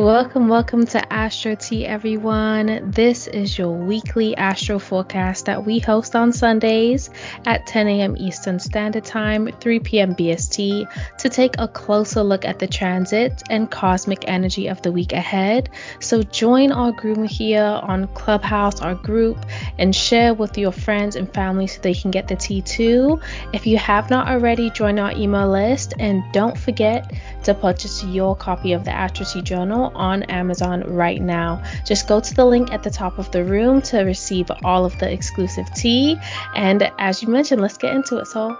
Welcome, welcome to Astro Tea, everyone. This is your weekly astro forecast that we host on Sundays at 10 a.m. Eastern Standard Time, 3 p.m. BST, to take a closer look at the transit and cosmic energy of the week ahead. So join our group here on Clubhouse, our group, and share with your friends and family so they can get the tea too. If you have not already, join our email list and don't forget to purchase your copy of the Astro Journal on Amazon right now. Just go to the link at the top of the room to receive all of the exclusive tea. And as you mentioned, let's get into it, So,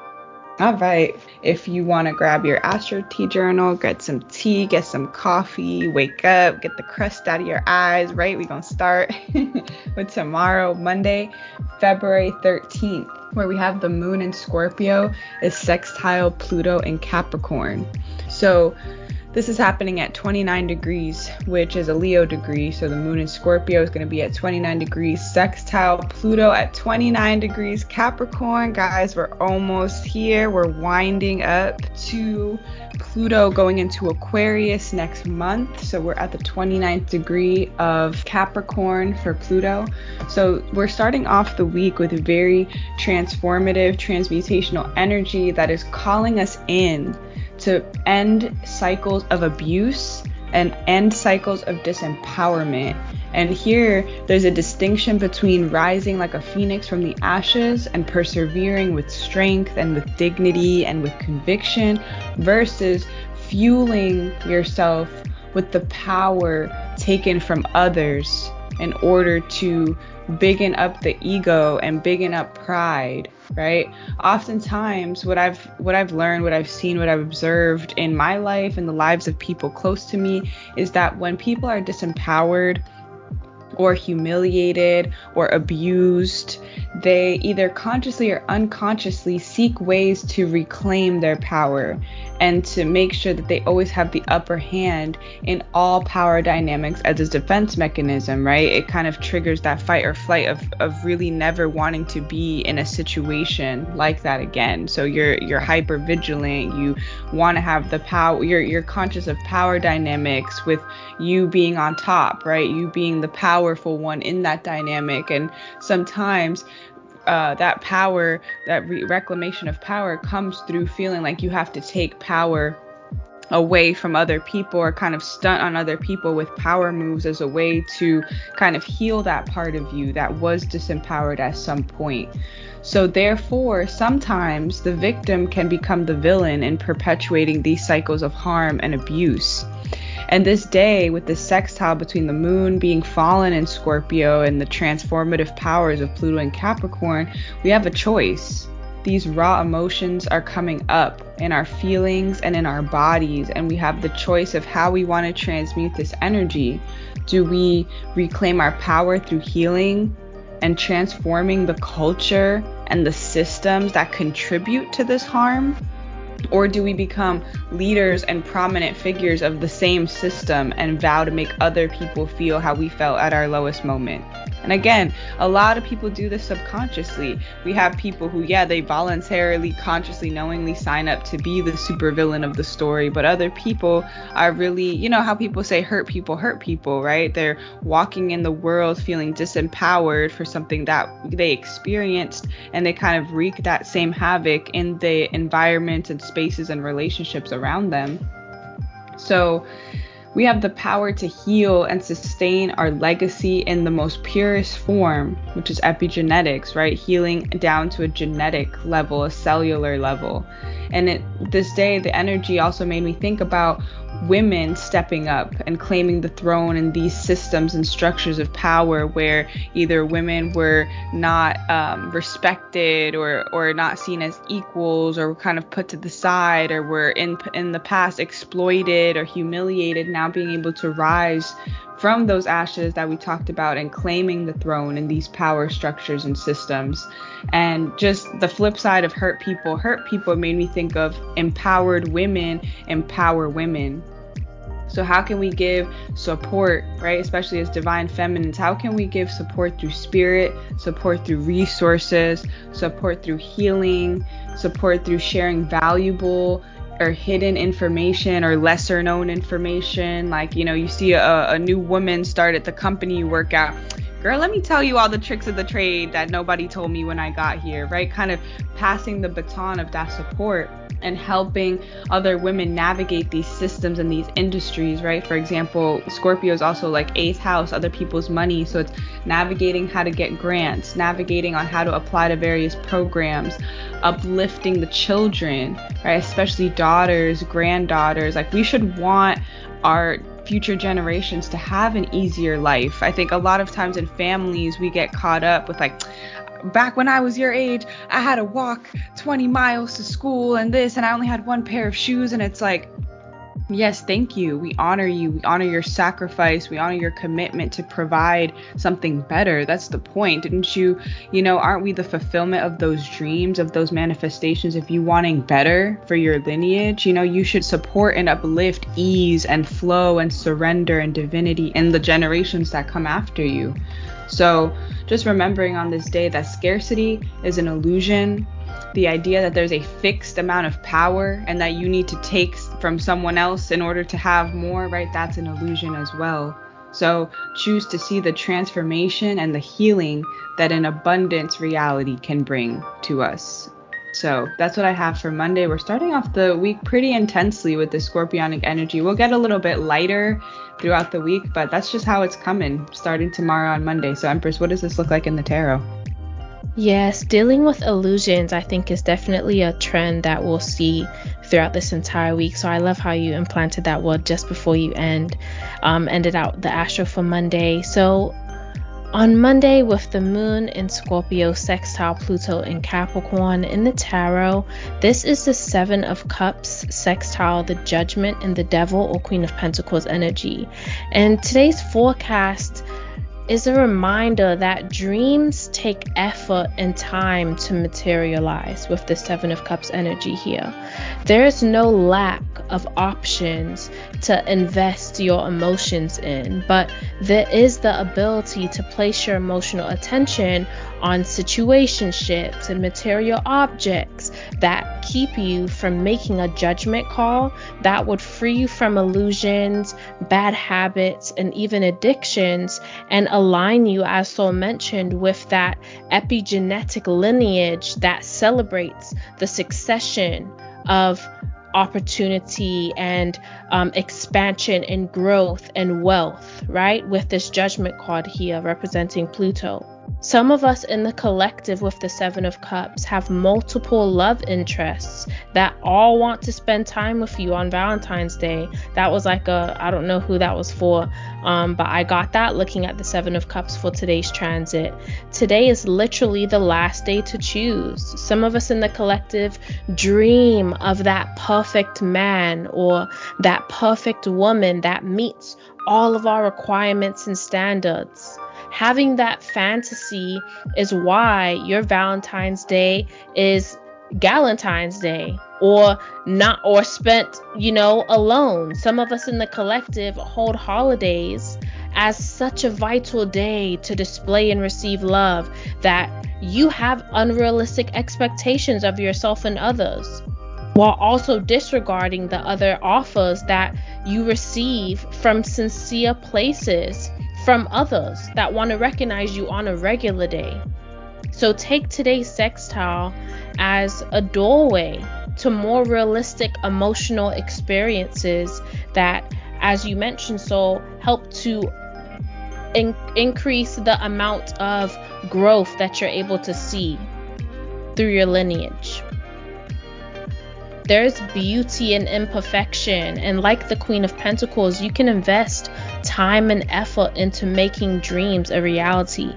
All right. If you want to grab your Astro Tea Journal, get some tea, get some coffee, wake up, get the crust out of your eyes, right? We're going to start with tomorrow, Monday, February 13th, where we have the moon in Scorpio is sextile Pluto in Capricorn. So, this is happening at 29 degrees, which is a Leo degree. So the moon in Scorpio is going to be at 29 degrees. Sextile Pluto at 29 degrees. Capricorn, guys, we're almost here. We're winding up to Pluto going into Aquarius next month. So we're at the 29th degree of Capricorn for Pluto. So we're starting off the week with very transformative, transmutational energy that is calling us in to end cycles of abuse and end cycles of disempowerment. And here, there's a distinction between rising like a phoenix from the ashes and persevering with strength and with dignity and with conviction versus fueling yourself with the power taken from others in order to bigging up the ego and bigging up pride right? Oftentimes what i've what i've learned what i've seen what i've observed in my life and the lives of people close to me is that when people are disempowered or humiliated or abused, they either consciously or unconsciously seek ways to reclaim their power and to make sure that they always have the upper hand in all power dynamics as a defense mechanism, right? It kind of triggers that fight or flight of, of really never wanting to be in a situation like that again. So you're you're hyper vigilant, you want to have the power, you're you're conscious of power dynamics with you being on top, right? You being the powerful one in that dynamic. And sometimes uh, that power, that re- reclamation of power comes through feeling like you have to take power away from other people or kind of stunt on other people with power moves as a way to kind of heal that part of you that was disempowered at some point. So, therefore, sometimes the victim can become the villain in perpetuating these cycles of harm and abuse. And this day, with the sextile between the moon being fallen in Scorpio and the transformative powers of Pluto and Capricorn, we have a choice. These raw emotions are coming up in our feelings and in our bodies, and we have the choice of how we want to transmute this energy. Do we reclaim our power through healing and transforming the culture and the systems that contribute to this harm? Or do we become leaders and prominent figures of the same system and vow to make other people feel how we felt at our lowest moment? And again, a lot of people do this subconsciously. We have people who, yeah, they voluntarily, consciously, knowingly sign up to be the supervillain of the story, but other people are really, you know, how people say hurt people hurt people, right? They're walking in the world feeling disempowered for something that they experienced, and they kind of wreak that same havoc in the environment and spaces and relationships around them. So, we have the power to heal and sustain our legacy in the most purest form, which is epigenetics, right? Healing down to a genetic level, a cellular level. And it, this day, the energy also made me think about women stepping up and claiming the throne in these systems and structures of power where either women were not um, respected or or not seen as equals or were kind of put to the side or were in in the past exploited or humiliated now being able to rise from those ashes that we talked about and claiming the throne in these power structures and systems. And just the flip side of hurt people, hurt people made me think of empowered women empower women. So, how can we give support, right? Especially as divine feminines, how can we give support through spirit, support through resources, support through healing, support through sharing valuable or hidden information or lesser known information. Like, you know, you see a, a new woman start at the company you work at. Girl, let me tell you all the tricks of the trade that nobody told me when I got here, right? Kind of passing the baton of that support and helping other women navigate these systems and these industries, right? For example, Scorpio is also like eighth house, other people's money. So it's navigating how to get grants, navigating on how to apply to various programs, uplifting the children, right? Especially daughters, granddaughters. Like we should want our future generations to have an easier life. I think a lot of times in families we get caught up with like back when I was your age, I had to walk 20 miles to school and this, and I only had one pair of shoes. And it's like, yes, thank you. We honor you. We honor your sacrifice. We honor your commitment to provide something better. That's the point. Didn't you, you know, aren't we the fulfillment of those dreams, of those manifestations of you wanting better for your lineage? You know, you should support and uplift ease and flow and surrender and divinity in the generations that come after you. So, just remembering on this day that scarcity is an illusion, the idea that there's a fixed amount of power and that you need to take from someone else in order to have more, right? That's an illusion as well. So, choose to see the transformation and the healing that an abundance reality can bring to us. So that's what I have for Monday. We're starting off the week pretty intensely with the scorpionic energy. We'll get a little bit lighter throughout the week, but that's just how it's coming starting tomorrow on Monday. So, Empress, what does this look like in the tarot? Yes, dealing with illusions, I think, is definitely a trend that we'll see throughout this entire week. So I love how you implanted that word just before you end, um, ended out the astro for Monday. So on Monday, with the moon in Scorpio, sextile Pluto in Capricorn in the tarot, this is the Seven of Cups, sextile the Judgment and the Devil or Queen of Pentacles energy. And today's forecast is a reminder that dreams take effort and time to materialize with the Seven of Cups energy here. There is no lack of options to invest your emotions in, but there is the ability to place your emotional attention on situationships and material objects that keep you from making a judgment call that would free you from illusions, bad habits, and even addictions and align you, as Sol mentioned, with that epigenetic lineage that celebrates the succession of opportunity and um, expansion and growth and wealth, right? With this judgment card here representing Pluto. Some of us in the collective with the Seven of Cups have multiple love interests that all want to spend time with you on Valentine's Day. That was like a, I don't know who that was for, um, but I got that looking at the Seven of Cups for today's transit. Today is literally the last day to choose. Some of us in the collective dream of that perfect man or that perfect woman that meets all of our requirements and standards having that fantasy is why your Valentine's Day is Galentine's Day or not or spent, you know, alone. Some of us in the collective hold holidays as such a vital day to display and receive love that you have unrealistic expectations of yourself and others while also disregarding the other offers that you receive from sincere places from others that want to recognize you on a regular day. So take today's sextile as a doorway to more realistic emotional experiences that, as you mentioned, so help to in- increase the amount of growth that you're able to see through your lineage. There's beauty in imperfection, and like the Queen of Pentacles, you can invest time and effort into making dreams a reality.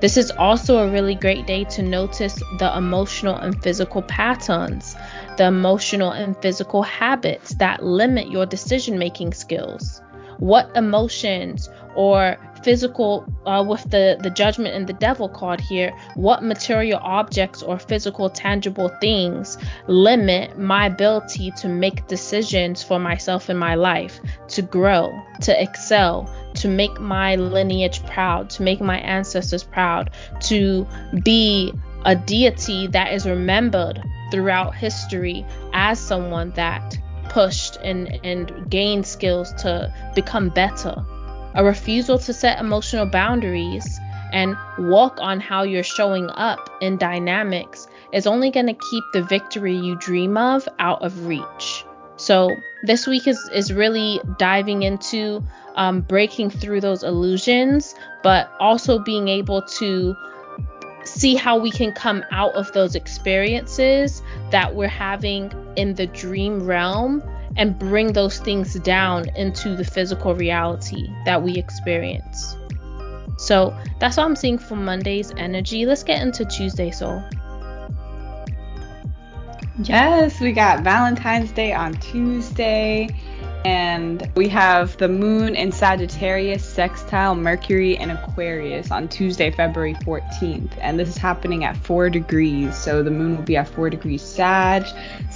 This is also a really great day to notice the emotional and physical patterns, the emotional and physical habits that limit your decision making skills. What emotions or physical uh, with the the judgment and the devil card here what material objects or physical tangible things limit my ability to make decisions for myself in my life to grow to excel to make my lineage proud to make my ancestors proud to be a deity that is remembered throughout history as someone that pushed and, and gained skills to become better. A refusal to set emotional boundaries and walk on how you're showing up in dynamics is only going to keep the victory you dream of out of reach. So, this week is, is really diving into um, breaking through those illusions, but also being able to see how we can come out of those experiences that we're having in the dream realm and bring those things down into the physical reality that we experience. So that's what I'm seeing for Monday's energy. Let's get into Tuesday, Soul. Yes, we got Valentine's Day on Tuesday. And we have the moon in Sagittarius, sextile Mercury in Aquarius on Tuesday, February 14th. And this is happening at 4 degrees. So the moon will be at 4 degrees Sag,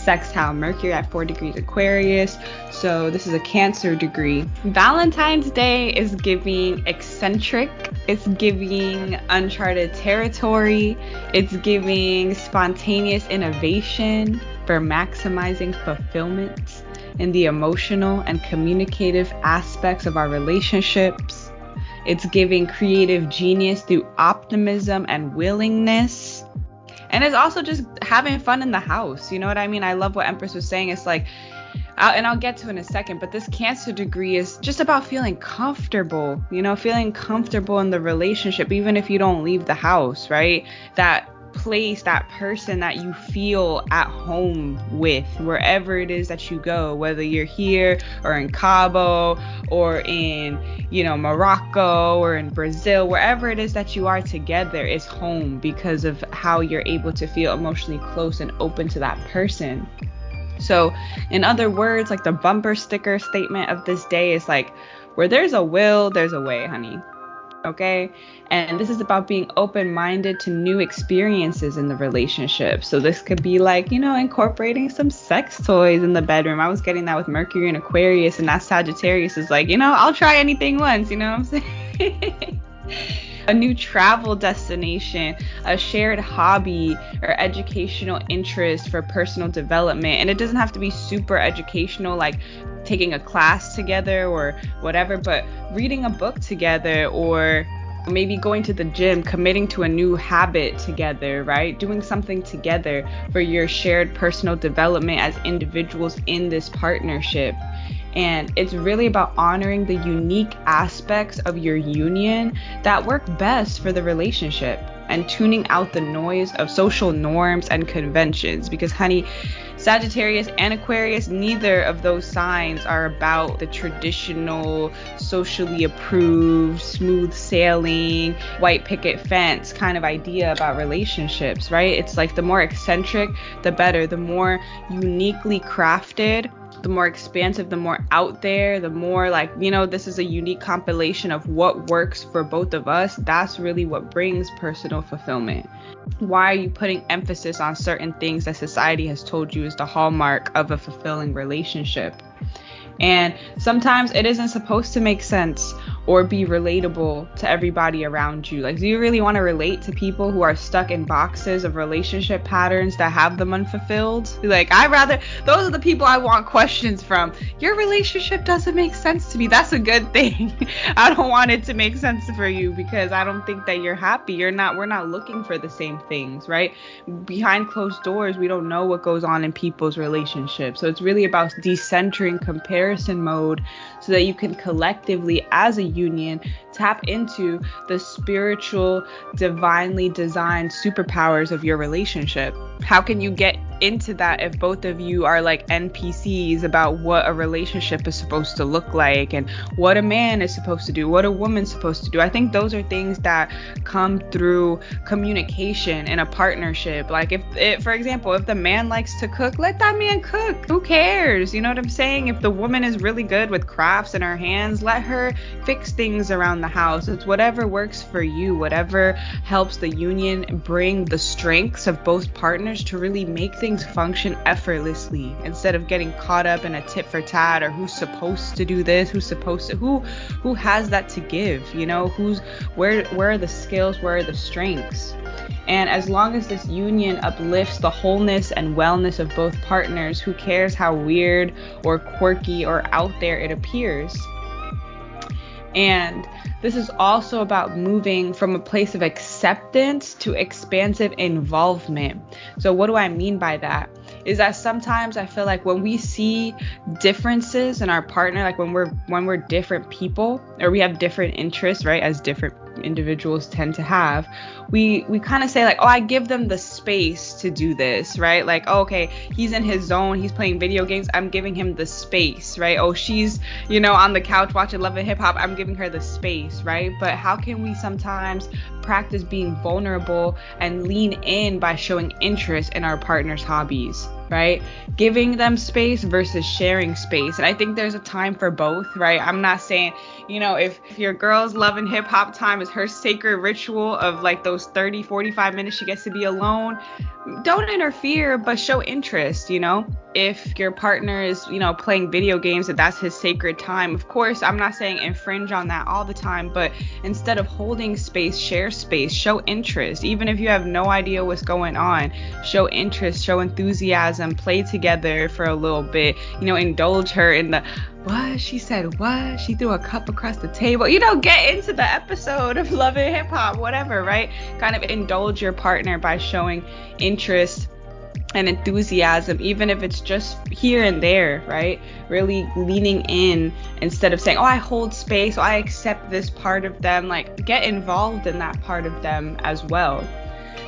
sextile Mercury at 4 degrees Aquarius. So this is a Cancer degree. Valentine's Day is giving eccentric, it's giving uncharted territory, it's giving spontaneous innovation for maximizing fulfillment in the emotional and communicative aspects of our relationships. It's giving creative genius through optimism and willingness. And it's also just having fun in the house. You know what I mean? I love what Empress was saying. It's like, and I'll get to in a second, but this cancer degree is just about feeling comfortable, you know, feeling comfortable in the relationship, even if you don't leave the house, right? That place, that person that you feel at home with, wherever it is that you go, whether you're here or in Cabo or in, you know, Morocco or in Brazil, wherever it is that you are together is home because of how you're able to feel emotionally close and open to that person. So, in other words, like the bumper sticker statement of this day is like, where there's a will, there's a way, honey okay? And this is about being open minded to new experiences in the relationship. So this could be like, you know, incorporating some sex toys in the bedroom. I was getting that with Mercury and Aquarius, and that Sagittarius is like, you know, I'll try anything once, you know what I'm saying? a new travel destination, a shared hobby, or educational interest for personal development. And it doesn't have to be super educational, like taking a class together or whatever, but reading a book together or maybe going to the gym, committing to a new habit together, right? Doing something together for your shared personal development as individuals in this partnership. And it's really about honoring the unique aspects of your union that work best for the relationship and tuning out the noise of social norms and conventions. Because, honey, Sagittarius and Aquarius, neither of those signs are about the traditional, socially approved, smooth sailing, white picket fence kind of idea about relationships, right? It's like the more eccentric, the better. The more uniquely crafted, the more expansive, the more out there, the more like, you know, this is a unique compilation of what works for both of us. That's really what brings personal fulfillment. Why are you putting emphasis on certain things that society has told you is the hallmark of a fulfilling relationship? And sometimes it isn't supposed to make sense or be relatable to everybody around you. Like, do you really want to relate to people who are stuck in boxes of relationship patterns that have them unfulfilled? Like, I rather, those are the people I want questions from. Your relationship doesn't make sense to me. That's a good thing. I don't want it to make sense for you because I don't think that you're happy. You're not, we're not looking for the same things, right? Behind closed doors, we don't know what goes on in people's relationships. So it's really about decentering comparison mode so that you can collectively, as a union, tap into the spiritual, divinely designed superpowers of your relationship. How can you get into that if both of you are like NPCs about what a relationship is supposed to look like and what a man is supposed to do, what a woman's supposed to do? I think those are things that come through communication in a partnership. Like if it, for example, if the man likes to cook, let that man cook. Who cares? You know what I'm saying? If the woman is really good with crafts in her hands, let her fix things around the house. It's whatever works for you, whatever helps the union bring the strengths of both partners to really make things function effortlessly instead of getting caught up in a tit for tat or who's supposed to do this, who's supposed to who who has that to give, you know, who's where where are the skills, where are the strengths? And as long as this union uplifts the wholeness and wellness of both partners, who cares how weird or quirky or out there it appears? And this is also about moving from a place of acceptance to expansive involvement. So, what do I mean by that? Is that sometimes I feel like when we see differences in our partner, like when we're when we're different people or we have different interests, right, as different individuals tend to have we we kind of say like oh i give them the space to do this right? Like oh, okay he's in his zone he's playing video games i'm giving him the space right? Oh she's you know on the couch watching love and hip hop i'm giving her the space right? But how can we sometimes practice being vulnerable and lean in by showing interest in our partner's hobbies right? Giving them space versus sharing space. And I think there's a time for both, right? I'm not saying, you know, if, if your girl's love and hip hop time is her sacred ritual of like those 30, 45 minutes she gets to be alone, don't interfere, but show interest, you know? If your partner is, you know, playing video games, that that's his sacred time. Of course, I'm not saying infringe on that all the time, but instead of holding space, share space, show interest. Even if you have no idea what's going on, show interest, show enthusiasm, play together for a little bit, you know, indulge her in the what she said what she threw a cup across the table you know get into the episode of love and hip hop whatever right kind of indulge your partner by showing interest and enthusiasm even if it's just here and there right really leaning in instead of saying oh i hold space oh, i accept this part of them like get involved in that part of them as well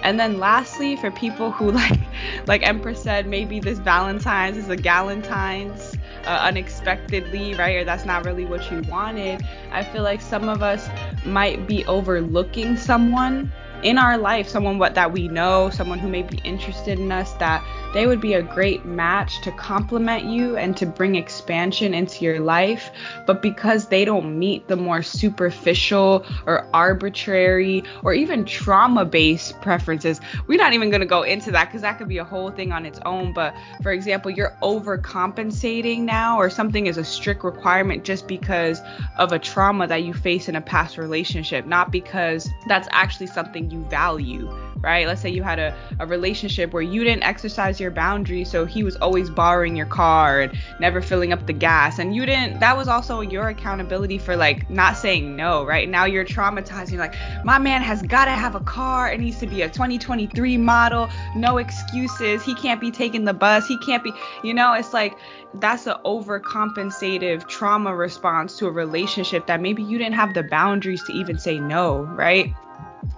and then lastly for people who like like empress said maybe this valentine's is a galentine's uh, unexpectedly, right? Or that's not really what you wanted. I feel like some of us might be overlooking someone in our life, someone what that we know, someone who may be interested in us, that they would be a great match to complement you and to bring expansion into your life. But because they don't meet the more superficial or arbitrary or even trauma based preferences, we're not even going to go into that because that could be a whole thing on its own. But for example, you're overcompensating now, or something is a strict requirement just because of a trauma that you face in a past relationship, not because that's actually something you value, right? Let's say you had a, a relationship where you didn't exercise your boundaries, so he was always borrowing your car and never filling up the gas. And you didn't, that was also your accountability for like not saying no, right? Now you're traumatized. You're like, my man has got to have a car. It needs to be a 2023 model. No excuses. He can't be taking the bus. He can't be, you know, it's like that's an overcompensative trauma response to a relationship that maybe you didn't have the boundaries to even say no, right?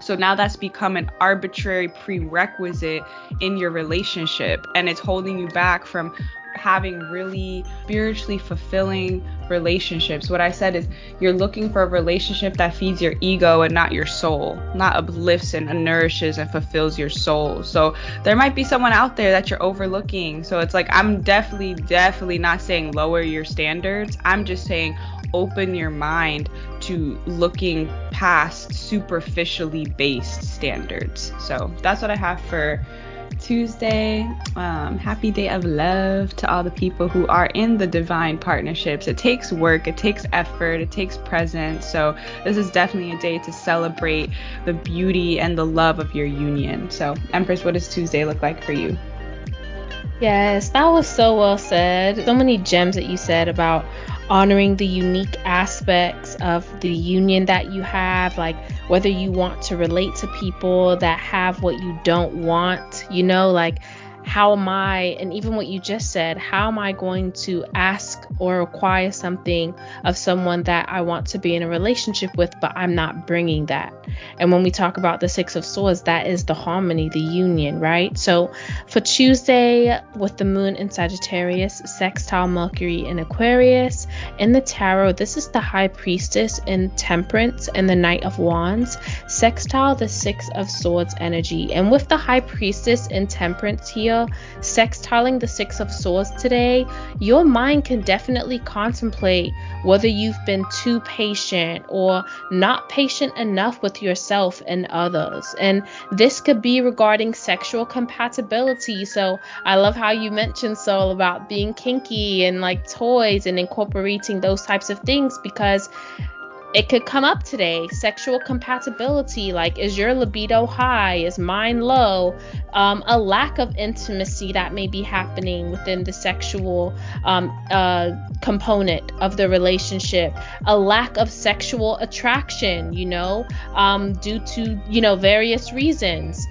So now that's become an arbitrary prerequisite in your relationship and it's holding you back from having really spiritually fulfilling relationships. What I said is you're looking for a relationship that feeds your ego and not your soul, not uplifts and nourishes and fulfills your soul. So there might be someone out there that you're overlooking. So it's like I'm definitely definitely not saying lower your standards. I'm just saying open your mind to looking past superficially based standards. So that's what I have for Tuesday. Um, happy day of love to all the people who are in the divine partnerships. It takes work, it takes effort, it takes presence. So, this is definitely a day to celebrate the beauty and the love of your union. So, Empress, what does Tuesday look like for you? Yes, that was so well said. So many gems that you said about honoring the unique aspects of the union that you have, like whether you want to relate to people that have what you don't want, you know, like how am I, and even what you just said, how am I going to ask or require something of someone that I want to be in a relationship with, but I'm not bringing that? And when we talk about the Six of Swords, that is the harmony, the union, right? So for Tuesday, with the moon in Sagittarius, sextile Mercury in Aquarius, in the tarot, this is the High Priestess in Temperance and the Knight of Wands, sextile the Six of Swords energy. And with the High Priestess in Temperance here, here, sextiling the Six of Swords today, your mind can definitely contemplate whether you've been too patient or not patient enough with yourself and others. And this could be regarding sexual compatibility. So I love how you mentioned Soul about being kinky and like toys and incorporating those types of things because it could come up today. Sexual compatibility like is your libido high? Is mine low? Um, a lack of intimacy that may be happening within the sexual um, uh, component of the relationship. A lack of sexual attraction you know um, due to you know various reasons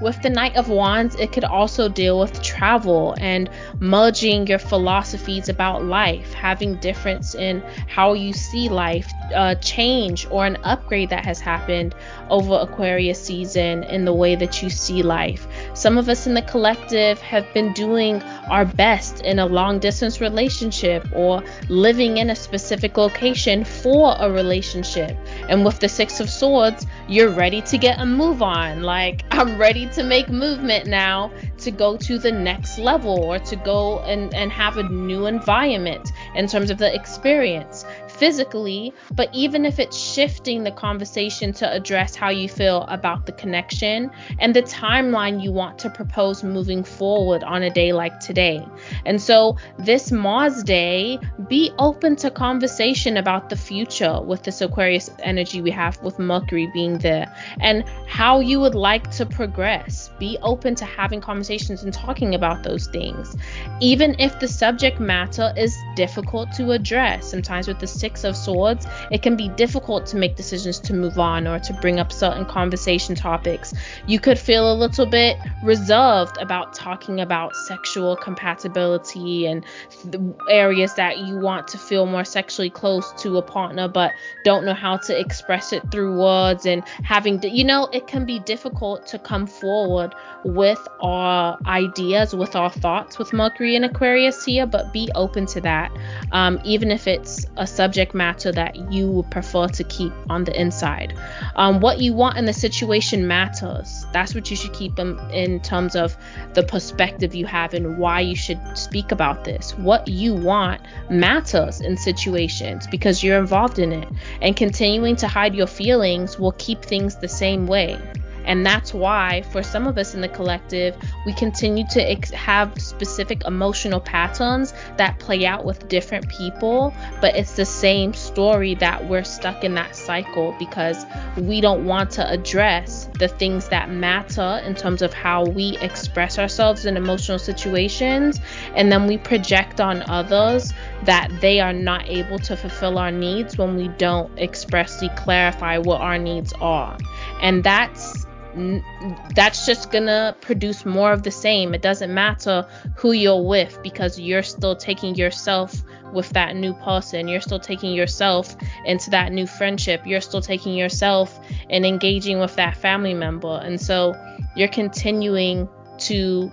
with the Knight of Wands, it could also deal with travel and merging your philosophies about life, having difference in how you see life, uh, change or an upgrade that has happened over Aquarius season in the way that you see life. Some of us in the collective have been doing our best in a long distance relationship or living in a specific location for a relationship. And with the Six of Swords, you're ready to get a move on. Like, I'm ready to make movement now to go to the next level or to go and, and have a new environment in terms of the experience physically, but even if it's shifting the conversation to address how you feel about the connection and the timeline you want to propose moving forward on a day like today. And so, this Mars day, be open to conversation about the future with this Aquarius energy we have with Mercury being there and how you would like to progress. Be open to having conversations and talking about those things, even if the subject matter is difficult to address. Sometimes with the Six of Swords, it can be difficult to make decisions to move on or to bring up certain conversation topics. You could feel a little bit reserved about talking about sexual compatibility and areas that you want to feel more sexually close to a partner but don't know how to express it through words and having you know, it can be difficult to come forward with our ideas, with our thoughts with Mercury and Aquarius here, but be open to that. Um, even if it's a subject subject matter that you would prefer to keep on the inside. Um, what you want in the situation matters. That's what you should keep in, in terms of the perspective you have and why you should speak about this. What you want matters in situations because you're involved in it. And continuing to hide your feelings will keep things the same way. And that's why, for some of us in the collective, we continue to ex- have specific emotional patterns that play out with different people, but it's the same story that we're stuck in that cycle because we don't want to address the things that matter in terms of how we express ourselves in emotional situations. And then we project on others that they are not able to fulfill our needs when we don't expressly clarify what our needs are. And that's that's just gonna produce more of the same. It doesn't matter who you're with because you're still taking yourself with that new person. You're still taking yourself into that new friendship. You're still taking yourself and engaging with that family member. And so you're continuing to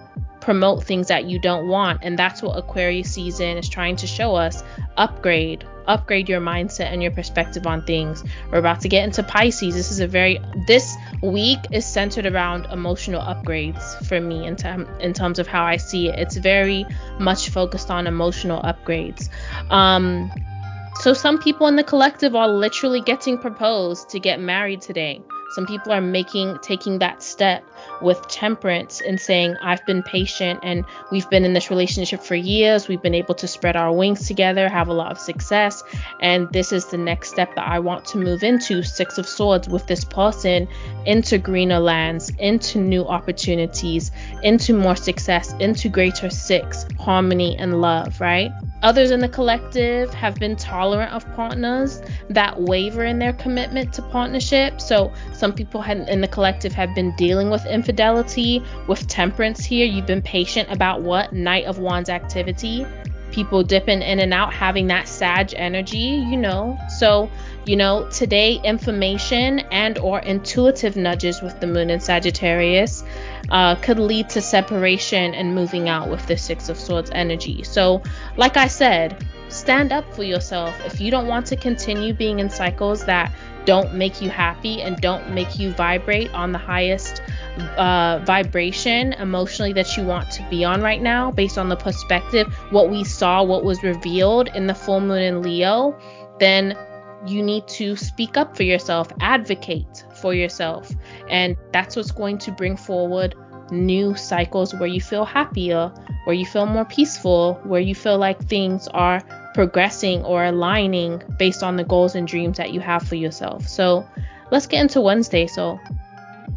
promote things that you don't want. And that's what Aquarius season is trying to show us upgrade upgrade your mindset and your perspective on things. We're about to get into Pisces. This is a very this week is centered around emotional upgrades for me in, in terms of how I see it. It's very much focused on emotional upgrades. Um, so some people in the collective are literally getting proposed to get married today. Some people are making taking that step with temperance and saying, I've been patient and we've been in this relationship for years. We've been able to spread our wings together, have a lot of success. And this is the next step that I want to move into Six of Swords with this person into greener lands, into new opportunities, into more success, into greater six, harmony, and love, right? Others in the collective have been tolerant of partners that waver in their commitment to partnership. So, some people in the collective have been dealing with infidelity, with temperance here. You've been patient about what? Knight of Wands activity. People dipping in and out, having that Sag energy, you know. So, you know, today information and or intuitive nudges with the moon in Sagittarius uh, could lead to separation and moving out with the Six of Swords energy. So, like I said, stand up for yourself. If you don't want to continue being in cycles that don't make you happy and don't make you vibrate on the highest uh, vibration emotionally that you want to be on right now based on the perspective, what we saw, what was revealed in the full moon in Leo, then you need to speak up for yourself, advocate for yourself. And that's what's going to bring forward new cycles where you feel happier, where you feel more peaceful, where you feel like things are progressing or aligning based on the goals and dreams that you have for yourself. So let's get into Wednesday. So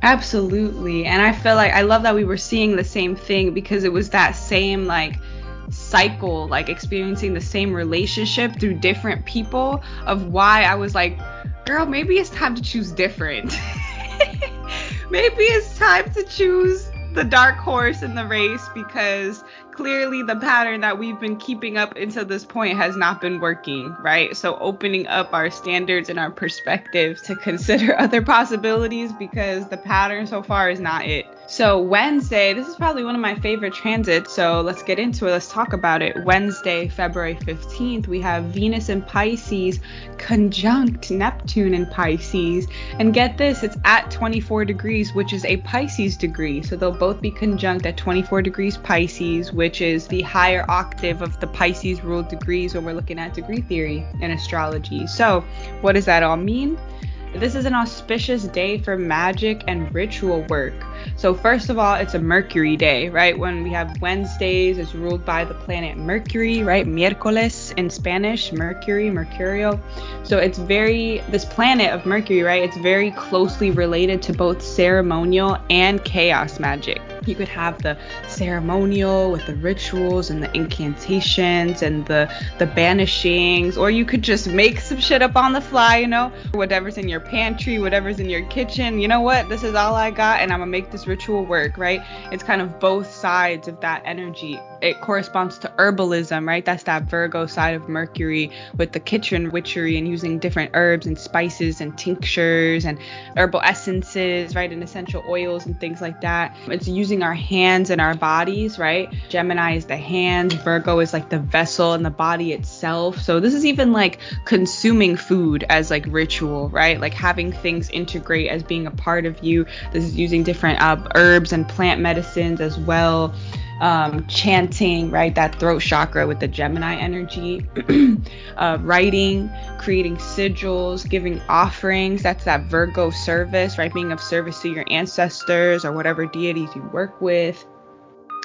Absolutely. And I feel like I love that we were seeing the same thing because it was that same like cycle, like experiencing the same relationship through different people of why I was like, girl, maybe it's time to choose different. maybe it's time to choose the dark horse in the race because clearly the pattern that we've been keeping up until this point has not been working, right? So opening up our standards and our perspectives to consider other possibilities because the pattern so far is not it. So Wednesday, this is probably one of my favorite transits. So let's get into it. Let's talk about it. Wednesday, February 15th, we have Venus in Pisces conjunct Neptune in Pisces. And get this, it's at 24 degrees, which is a Pisces degree. So they'll both be conjunct at 24 degrees Pisces, which is the higher octave of the Pisces ruled degrees when we're looking at degree theory in astrology. So, what does that all mean? This is an auspicious day for magic and ritual work. So, first of all, it's a Mercury day, right? When we have Wednesdays, it's ruled by the planet Mercury, right? Miércoles in Spanish, Mercury, Mercurial. So, it's very, this planet of Mercury, right? It's very closely related to both ceremonial and chaos magic. You could have the ceremonial with the rituals and the incantations and the the banishings, or you could just make some shit up on the fly, you know, whatever's in your pantry, whatever's in your kitchen. You know what? This is all I got, and I'm gonna make this ritual work, right? It's kind of both sides of that energy. It corresponds to herbalism, right? That's that Virgo side of Mercury with the kitchen witchery and using different herbs and spices and tinctures and herbal essences, right? And essential oils and things like that. It's using our hands and our bodies, right? Gemini is the hands, Virgo is like the vessel and the body itself. So this is even like consuming food as like ritual, right? Like having things integrate as being a part of you. This is using different uh, herbs and plant medicines as well um, chanting, right? That throat chakra with the Gemini energy, uh, writing, creating sigils, giving offerings. That's that Virgo service, right? Being of service to your ancestors or whatever deities you work with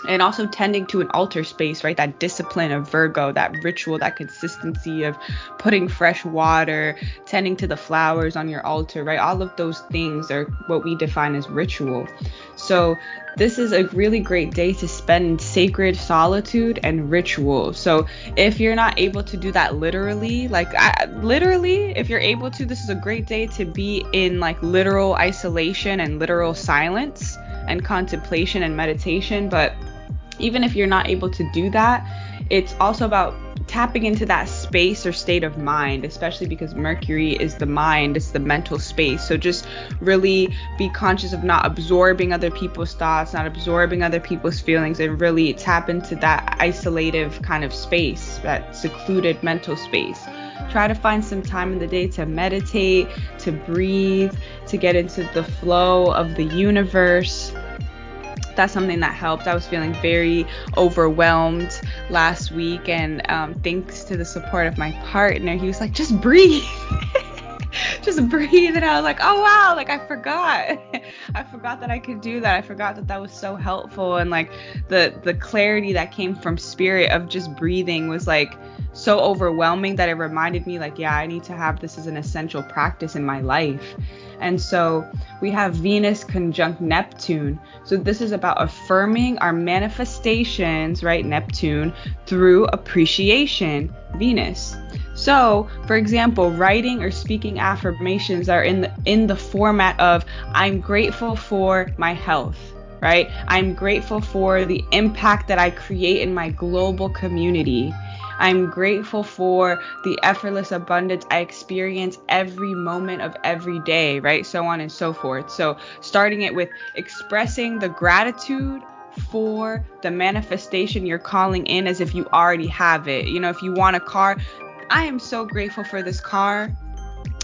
and also tending to an altar space, right? That discipline of Virgo, that ritual, that consistency of putting fresh water, tending to the flowers on your altar, right? All of those things are what we define as ritual. So, this is a really great day to spend sacred solitude and ritual. So, if you're not able to do that literally, like I, literally, if you're able to, this is a great day to be in like literal isolation and literal silence and contemplation and meditation. But even if you're not able to do that, it's also about tapping into that space or state of mind, especially because Mercury is the mind, it's the mental space. So just really be conscious of not absorbing other people's thoughts, not absorbing other people's feelings, and really tap into that isolative kind of space, that secluded mental space. Try to find some time in the day to meditate, to breathe, to get into the flow of the universe that's something that helped. I was feeling very overwhelmed last week, and um, thanks to the support of my partner, he was like, just breathe. just breathe. And i was like oh wow like i forgot. I forgot that i could do that. I forgot that that was so helpful. And like the the clarity that came from spirit of just breathing was like so overwhelming that it reminded me like yeah i need to have this as an essential practice in my life and so we have Venus conjunct Neptune. So this is about affirming our manifestations, right? Neptune through appreciation, Venus. So, for example, writing or speaking affirmations are in the in the format of I'm grateful for my health right? I'm grateful for the impact that I create in my global community. I'm grateful for the effortless abundance I experience every moment of every day, right? So on and so forth. So, starting it with expressing the gratitude for the manifestation you're calling in as if you already have it. You know, if you want a car, I am so grateful for this car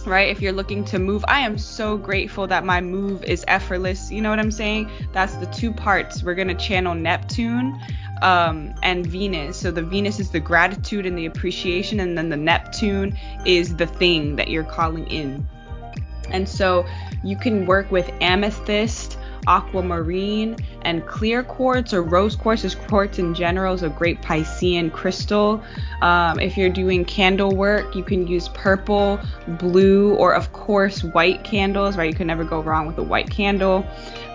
right? If you're looking to move, I am so grateful that my move is effortless. You know what I'm saying? That's the two parts. We're going to channel Neptune um, and Venus. So the Venus is the gratitude and the appreciation, and then the Neptune is the thing that you're calling in. And so you can work with amethyst, aquamarine, and clear quartz or rose quartz is quartz in general is a great Piscean crystal. Um, if you're doing candle work, you can use purple, blue, or of course white candles, right? You can never go wrong with a white candle.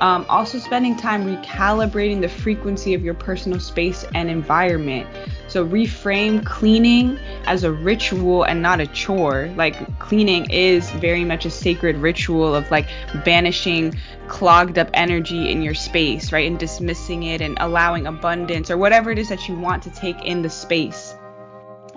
Um, also, spending time recalibrating the frequency of your personal space and environment. So, reframe cleaning as a ritual and not a chore. Like, cleaning is very much a sacred ritual of like banishing clogged up energy in your space, right? And dismissing it and allowing abundance or whatever it is that you want to take in the space.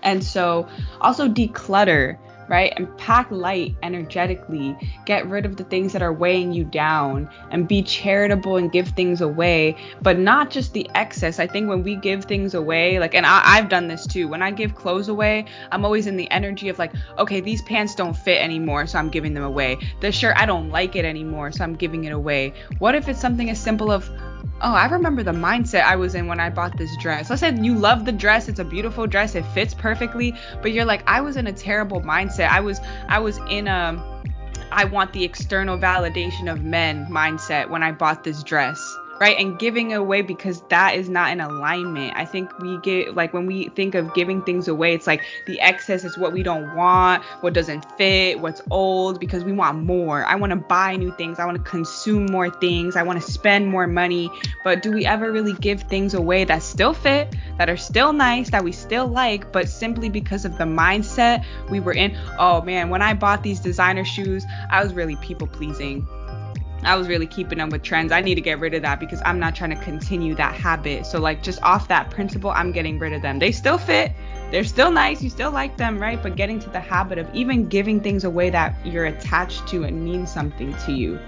And so, also declutter right? And pack light energetically. Get rid of the things that are weighing you down and be charitable and give things away, but not just the excess. I think when we give things away, like, and I, have done this too, when I give clothes away, I'm always in the energy of like, okay, these pants don't fit anymore, so I'm giving them away. The shirt, I don't like it anymore, so I'm giving it away. What if it's something as simple of, Oh, I remember the mindset I was in when I bought this dress. Let's say you love the dress, it's a beautiful dress, it fits perfectly, but you're like, I was in a terrible mindset. I was I was in a I want the external validation of men mindset when I bought this dress right and giving away because that is not in alignment. I think we get like when we think of giving things away it's like the excess is what we don't want what doesn't fit what's old because we want more. I want to buy new things. I want to consume more things. I want to spend more money. But do we ever really give things away that still fit that are still nice that we still like but simply because of the mindset we were in? Oh man when i bought these designer shoes i was really people pleasing I was really keeping up with trends. I need to get rid of that because I'm not trying to continue that habit. So like just off that principle, I'm getting rid of them. They still fit. They're still nice. You still like them, right? But getting to the habit of even giving things away that you're attached to and mean something to you.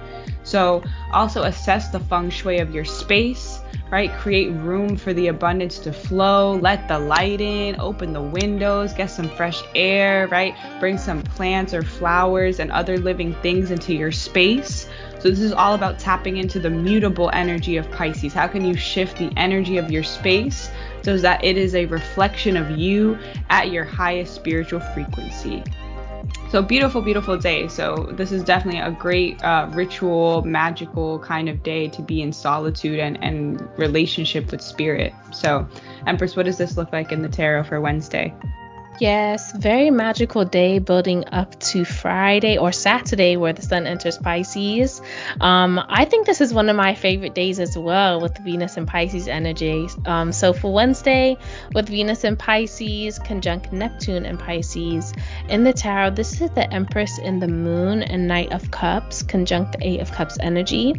So also assess the feng shui of your space, right? Create room for the abundance to flow. Let the light in, open the windows, get some fresh air, right? Bring some plants or flowers and other living things into your space so this is all about tapping into the mutable energy of Pisces. How can you shift the energy of your space so that it is a reflection of you at your highest spiritual frequency? So beautiful, beautiful day. So this is definitely a great uh, ritual, magical kind of day to be in solitude and, and relationship with spirit. So Empress, what does this look like in the tarot for Wednesday? Yes, very magical day building up to Friday or Saturday where the sun enters Pisces. Um, I think this is one of my favorite days as well with Venus and Pisces energy. Um, so for Wednesday, with Venus and Pisces conjunct Neptune and Pisces in the tarot, this is the Empress in the Moon and Knight of Cups conjunct the Eight of Cups energy.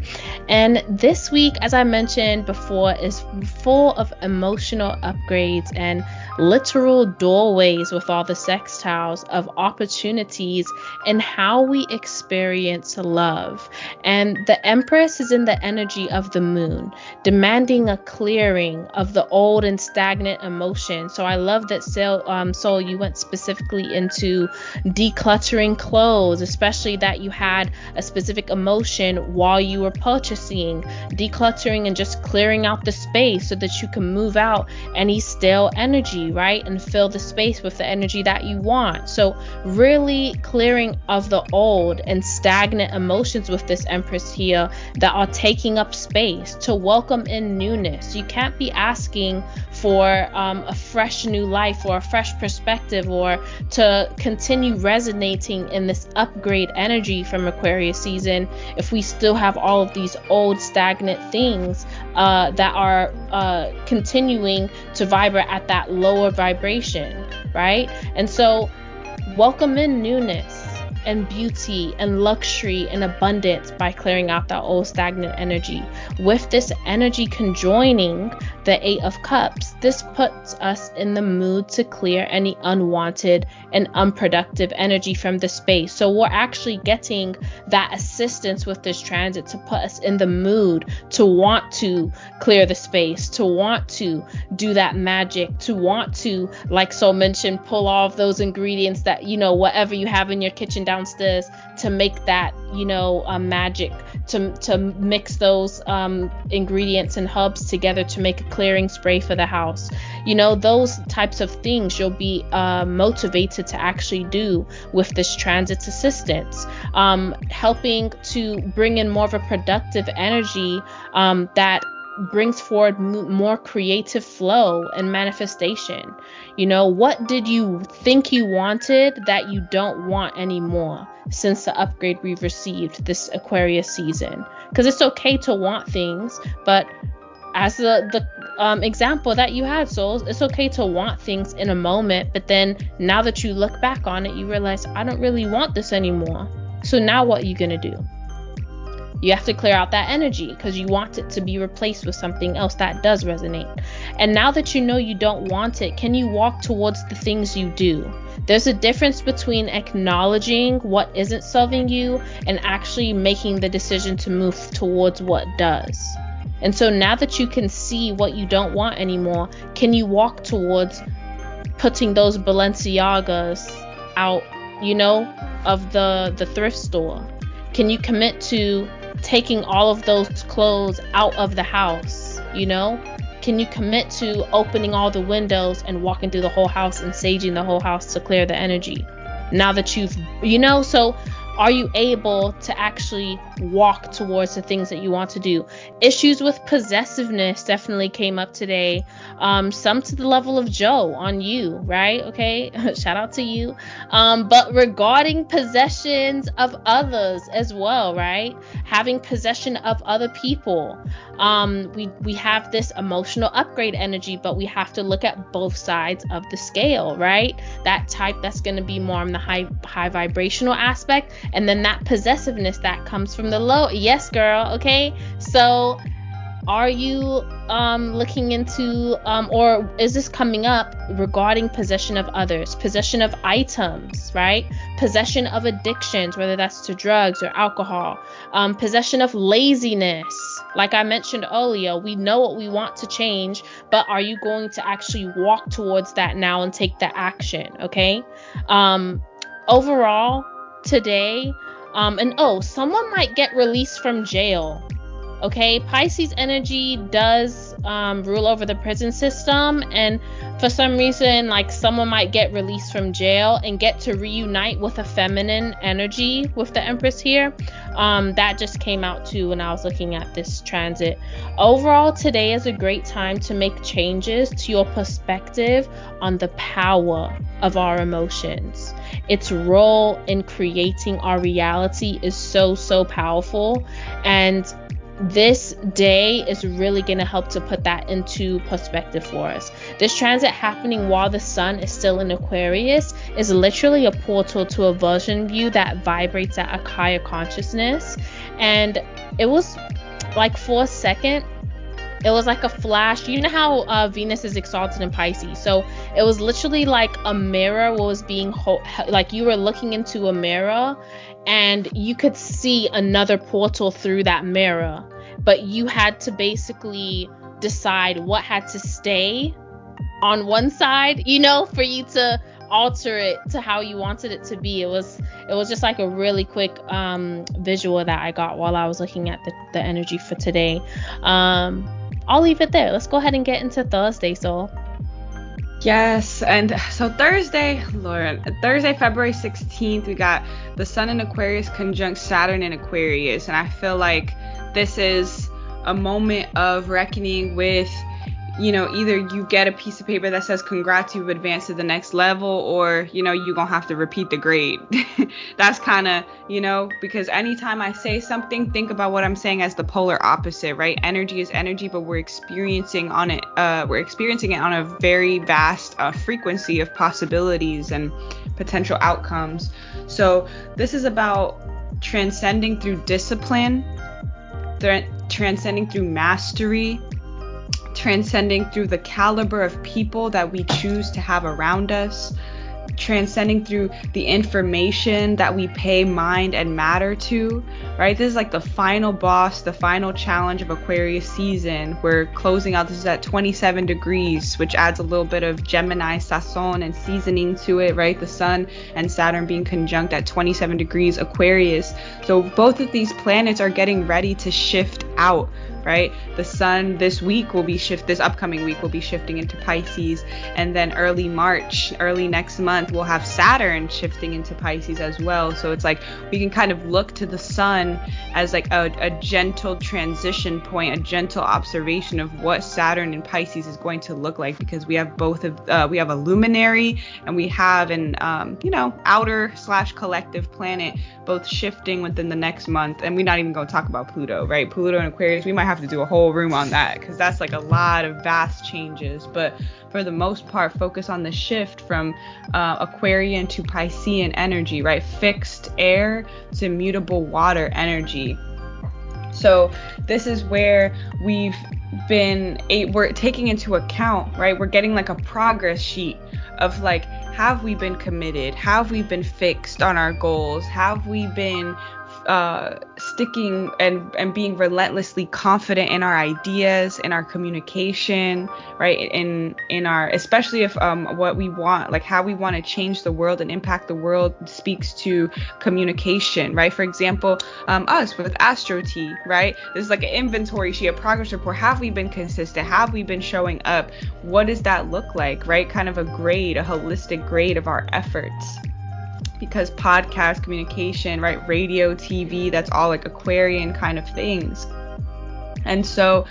And this week, as I mentioned before, is full of emotional upgrades and literal doorways with all the sextiles of opportunities and how we experience love. And the Empress is in the energy of the moon, demanding a clearing of the old and stagnant emotion. So I love that, Soul, um, Soul you went specifically into decluttering clothes, especially that you had a specific emotion while you were purchasing, decluttering and just clearing out the space so that you can move out any stale energy, right? And fill the space with the energy that you want. So, really clearing of the old and stagnant emotions with this Empress here that are taking up space to welcome in newness. You can't be asking for um, a fresh new life or a fresh perspective or to continue resonating in this upgrade energy from Aquarius season if we still have all of these old stagnant things uh, that are uh, continuing to vibrate at that lower vibration, right? And so, welcome in newness and beauty and luxury and abundance by clearing out that old stagnant energy. With this energy conjoining the Eight of Cups, this puts us in the mood to clear any unwanted and unproductive energy from the space. So we're actually getting that assistance with this transit to put us in the mood to want to clear the space, to want to do that magic, to want to, like so mentioned, pull all of those ingredients that, you know, whatever you have in your kitchen downstairs to make that, you know, uh, magic, to, to mix those um, ingredients and hubs together to make a clearing spray for the house. You know, those types of things you'll be uh, motivated to actually do with this transit assistance, um, helping to bring in more of a productive energy um, that brings forward more creative flow and manifestation. You know, what did you think you wanted that you don't want anymore since the upgrade we've received this Aquarius season? Because it's okay to want things, but as the the um, example that you had, souls, it's okay to want things in a moment, but then now that you look back on it, you realize I don't really want this anymore. So now what are you gonna do? You have to clear out that energy because you want it to be replaced with something else that does resonate. And now that you know you don't want it, can you walk towards the things you do? There's a difference between acknowledging what isn't serving you and actually making the decision to move towards what does. And so now that you can see what you don't want anymore, can you walk towards putting those Balenciagas out, you know, of the the thrift store? Can you commit to taking all of those clothes out of the house, you know? Can you commit to opening all the windows and walking through the whole house and saging the whole house to clear the energy? Now that you've, you know, so are you able to actually walk towards the things that you want to do? Issues with possessiveness definitely came up today. Um, some to the level of Joe on you, right? Okay, shout out to you. Um, but regarding possessions of others as well, right? Having possession of other people. Um, we we have this emotional upgrade energy, but we have to look at both sides of the scale, right? That type that's going to be more on the high high vibrational aspect and then that possessiveness that comes from the low. Yes, girl. Okay. So are you um, looking into um, or is this coming up regarding possession of others possession of items right possession of addictions whether that's to drugs or alcohol um, possession of laziness like i mentioned earlier we know what we want to change but are you going to actually walk towards that now and take the action okay um, overall today. Um, and oh, someone might get released from jail. Okay, Pisces energy does um, rule over the prison system, and for some reason, like someone might get released from jail and get to reunite with a feminine energy with the Empress here. Um, that just came out too when I was looking at this transit. Overall, today is a great time to make changes to your perspective on the power of our emotions. Its role in creating our reality is so, so powerful. And this day is really going to help to put that into perspective for us. This transit happening while the sun is still in Aquarius is literally a portal to a version view that vibrates at a higher consciousness. And it was like for a second, it was like a flash. You know how uh, Venus is exalted in Pisces, so it was literally like a mirror was being ho- like you were looking into a mirror, and you could see another portal through that mirror, but you had to basically decide what had to stay on one side, you know, for you to alter it to how you wanted it to be. It was it was just like a really quick um, visual that I got while I was looking at the, the energy for today. Um, I'll leave it there. Let's go ahead and get into Thursday, so. Yes, and so Thursday, Lauren, Thursday, February 16th, we got the Sun in Aquarius conjunct Saturn in Aquarius, and I feel like this is a moment of reckoning with you know, either you get a piece of paper that says congrats, you've advanced to the next level, or, you know, you're to have to repeat the grade. That's kind of, you know, because anytime I say something, think about what I'm saying as the polar opposite, right? Energy is energy, but we're experiencing on it, uh, we're experiencing it on a very vast uh, frequency of possibilities and potential outcomes. So this is about transcending through discipline, th- transcending through mastery transcending through the caliber of people that we choose to have around us, transcending through the information that we pay mind and matter to, right? This is like the final boss, the final challenge of Aquarius season. We're closing out. This is at 27 degrees, which adds a little bit of Gemini sazon and seasoning to it, right? The Sun and Saturn being conjunct at 27 degrees Aquarius. So both of these planets are getting ready to shift out right? The sun this week will be shift this upcoming week will be shifting into Pisces and then early March, early next month we'll have Saturn shifting into Pisces as well. So it's like we can kind of look to the sun as like a, a gentle transition point, a gentle observation of what Saturn and Pisces is going to look like because we have both of uh, we have a luminary and we have an um, you know outer slash collective planet both shifting within the next month and we're not even going to talk about Pluto, right? Pluto and Aquarius, we might have to do a whole room on that because that's like a lot of vast changes. But for the most part, focus on the shift from uh, Aquarian to Piscean energy, right? Fixed air to mutable water energy. So this is where we've been a, we're taking into account, right? We're getting like a progress sheet of like have we been committed? Have we been fixed on our goals? Have we been uh, sticking and, and being relentlessly confident in our ideas, in our communication, right? In in our especially if um, what we want, like how we want to change the world and impact the world, speaks to communication, right? For example, um, us with Astro T, right? This is like an inventory sheet, a progress report. Have we been consistent? Have we been showing up? What does that look like, right? Kind of a grade, a holistic grade of our efforts because podcast communication, right? Radio, TV, that's all like Aquarian kind of things. And so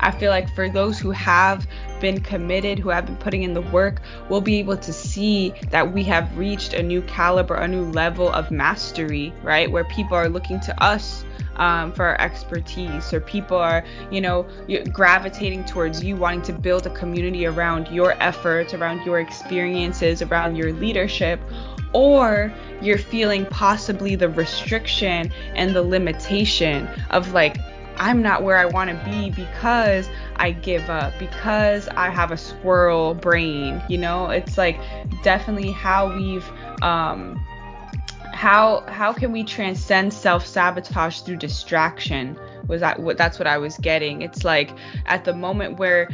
I feel like for those who have been committed, who have been putting in the work, we'll be able to see that we have reached a new caliber, a new level of mastery, right? Where people are looking to us um, for our expertise, or people are, you know, gravitating towards you, wanting to build a community around your efforts, around your experiences, around your leadership, or you're feeling possibly the restriction and the limitation of like I'm not where I want to be because I give up, because I have a squirrel brain. You know, it's like definitely how we've um how how can we transcend self-sabotage through distraction was that what that's what I was getting. It's like at the moment where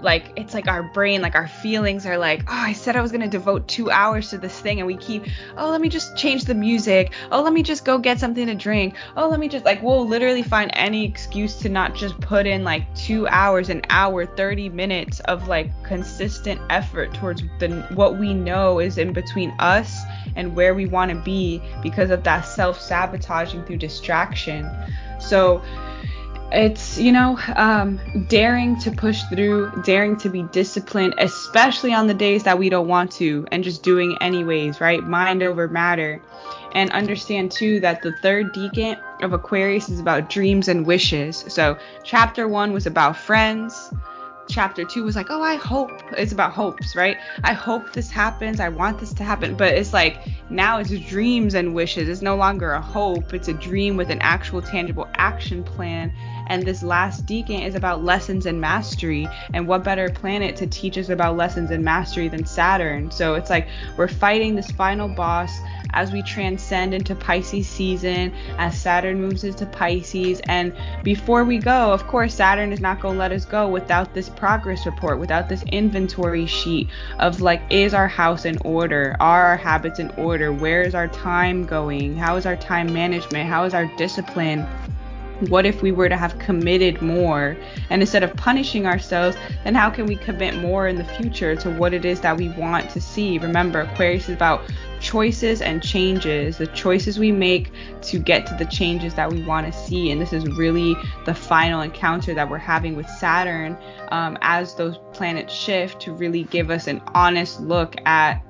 like it's like our brain, like our feelings are like, oh, I said I was gonna devote two hours to this thing, and we keep, oh, let me just change the music. Oh, let me just go get something to drink. Oh, let me just like we'll literally find any excuse to not just put in like two hours, an hour, 30 minutes of like consistent effort towards the what we know is in between us and where we want to be because of that self-sabotaging through distraction. So it's you know um, daring to push through daring to be disciplined especially on the days that we don't want to and just doing anyways right mind over matter and understand too that the third decan of aquarius is about dreams and wishes so chapter one was about friends chapter two was like, oh, I hope it's about hopes, right? I hope this happens. I want this to happen. But it's like now it's dreams and wishes. It's no longer a hope. It's a dream with an actual tangible action plan. And this last decan is about lessons and mastery. And what better planet to teach us about lessons and mastery than Saturn? So it's like we're fighting this final boss as we transcend into Pisces season, as Saturn moves into Pisces. And before we go, of course, Saturn is not going to let us go without this progress report, without this inventory sheet of like, is our house in order? Are our habits in order? Where is our time going? How is our time management? How is our discipline? What if we were to have committed more? And instead of punishing ourselves, then how can we commit more in the future to what it is that we want to see? Remember, Aquarius is about choices and changes, the choices we make to get to the changes that we want to see. And this is really the final encounter that we're having with Saturn um, as those planets shift to really give us an honest look at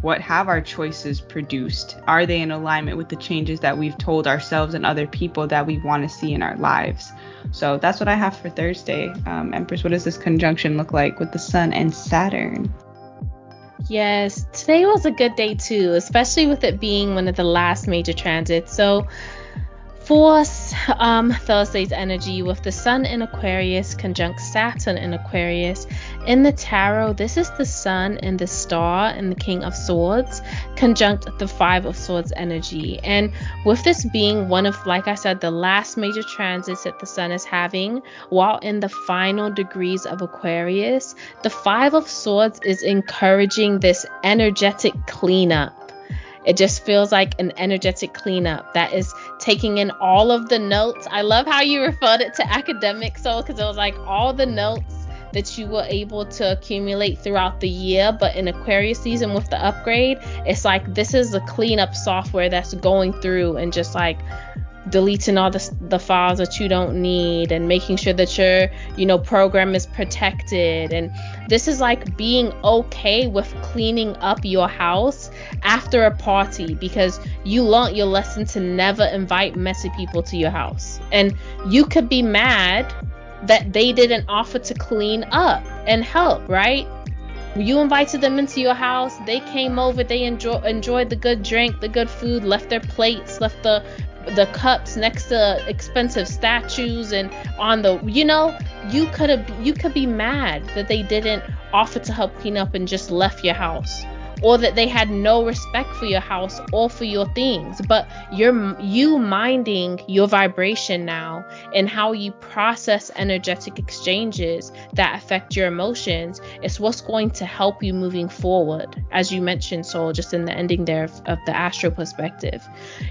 what have our choices produced? Are they in alignment with the changes that we've told ourselves and other people that we want to see in our lives? So that's what I have for Thursday. Um, Empress, what does this conjunction look like with the Sun and Saturn? Yes, today was a good day too, especially with it being one of the last major transits. So for um, Thursday's energy with the Sun in Aquarius conjunct Saturn in Aquarius. In the tarot, this is the Sun and the Star and the King of Swords conjunct the Five of Swords energy. And with this being one of, like I said, the last major transits that the Sun is having, while in the final degrees of Aquarius, the Five of Swords is encouraging this energetic cleanup it just feels like an energetic cleanup that is taking in all of the notes. I love how you referred it to academic soul because it was like all the notes that you were able to accumulate throughout the year. But in Aquarius season with the upgrade, it's like this is the cleanup software that's going through and just like deleting all the, the files that you don't need and making sure that your you know program is protected and this is like being okay with cleaning up your house after a party because you learned your lesson to never invite messy people to your house. And you could be mad that they didn't offer to clean up and help right? You invited them into your house they came over they enjoy, enjoyed the good drink the good food left their plates left the the cups next to expensive statues and on the you know you could have you could be mad that they didn't offer to help clean up and just left your house or that they had no respect for your house or for your things but you're you minding your vibration now and how you process energetic exchanges that affect your emotions is what's going to help you moving forward as you mentioned soul just in the ending there of, of the astro perspective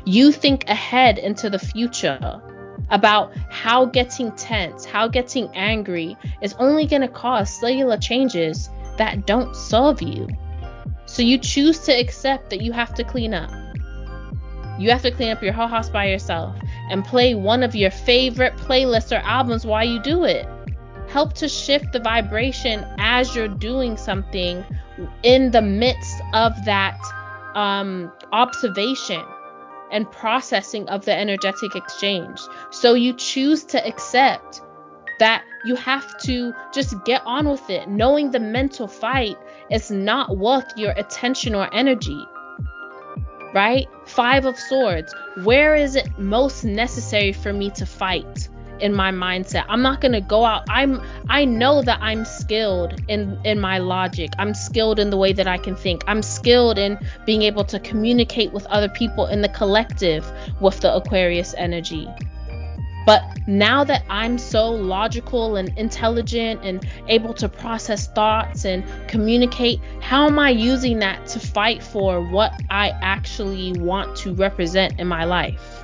you think ahead into the future about how getting tense, how getting angry is only going to cause cellular changes that don't serve you. So you choose to accept that you have to clean up. You have to clean up your whole house by yourself and play one of your favorite playlists or albums while you do it. Help to shift the vibration as you're doing something in the midst of that um, observation and processing of the energetic exchange. So you choose to accept that you have to just get on with it, knowing the mental fight is not worth your attention or energy. Right? Five of Swords. Where is it most necessary for me to fight? in my mindset. I'm not going to go out. I'm I know that I'm skilled in in my logic. I'm skilled in the way that I can think. I'm skilled in being able to communicate with other people in the collective with the Aquarius energy. But now that I'm so logical and intelligent and able to process thoughts and communicate, how am I using that to fight for what I actually want to represent in my life?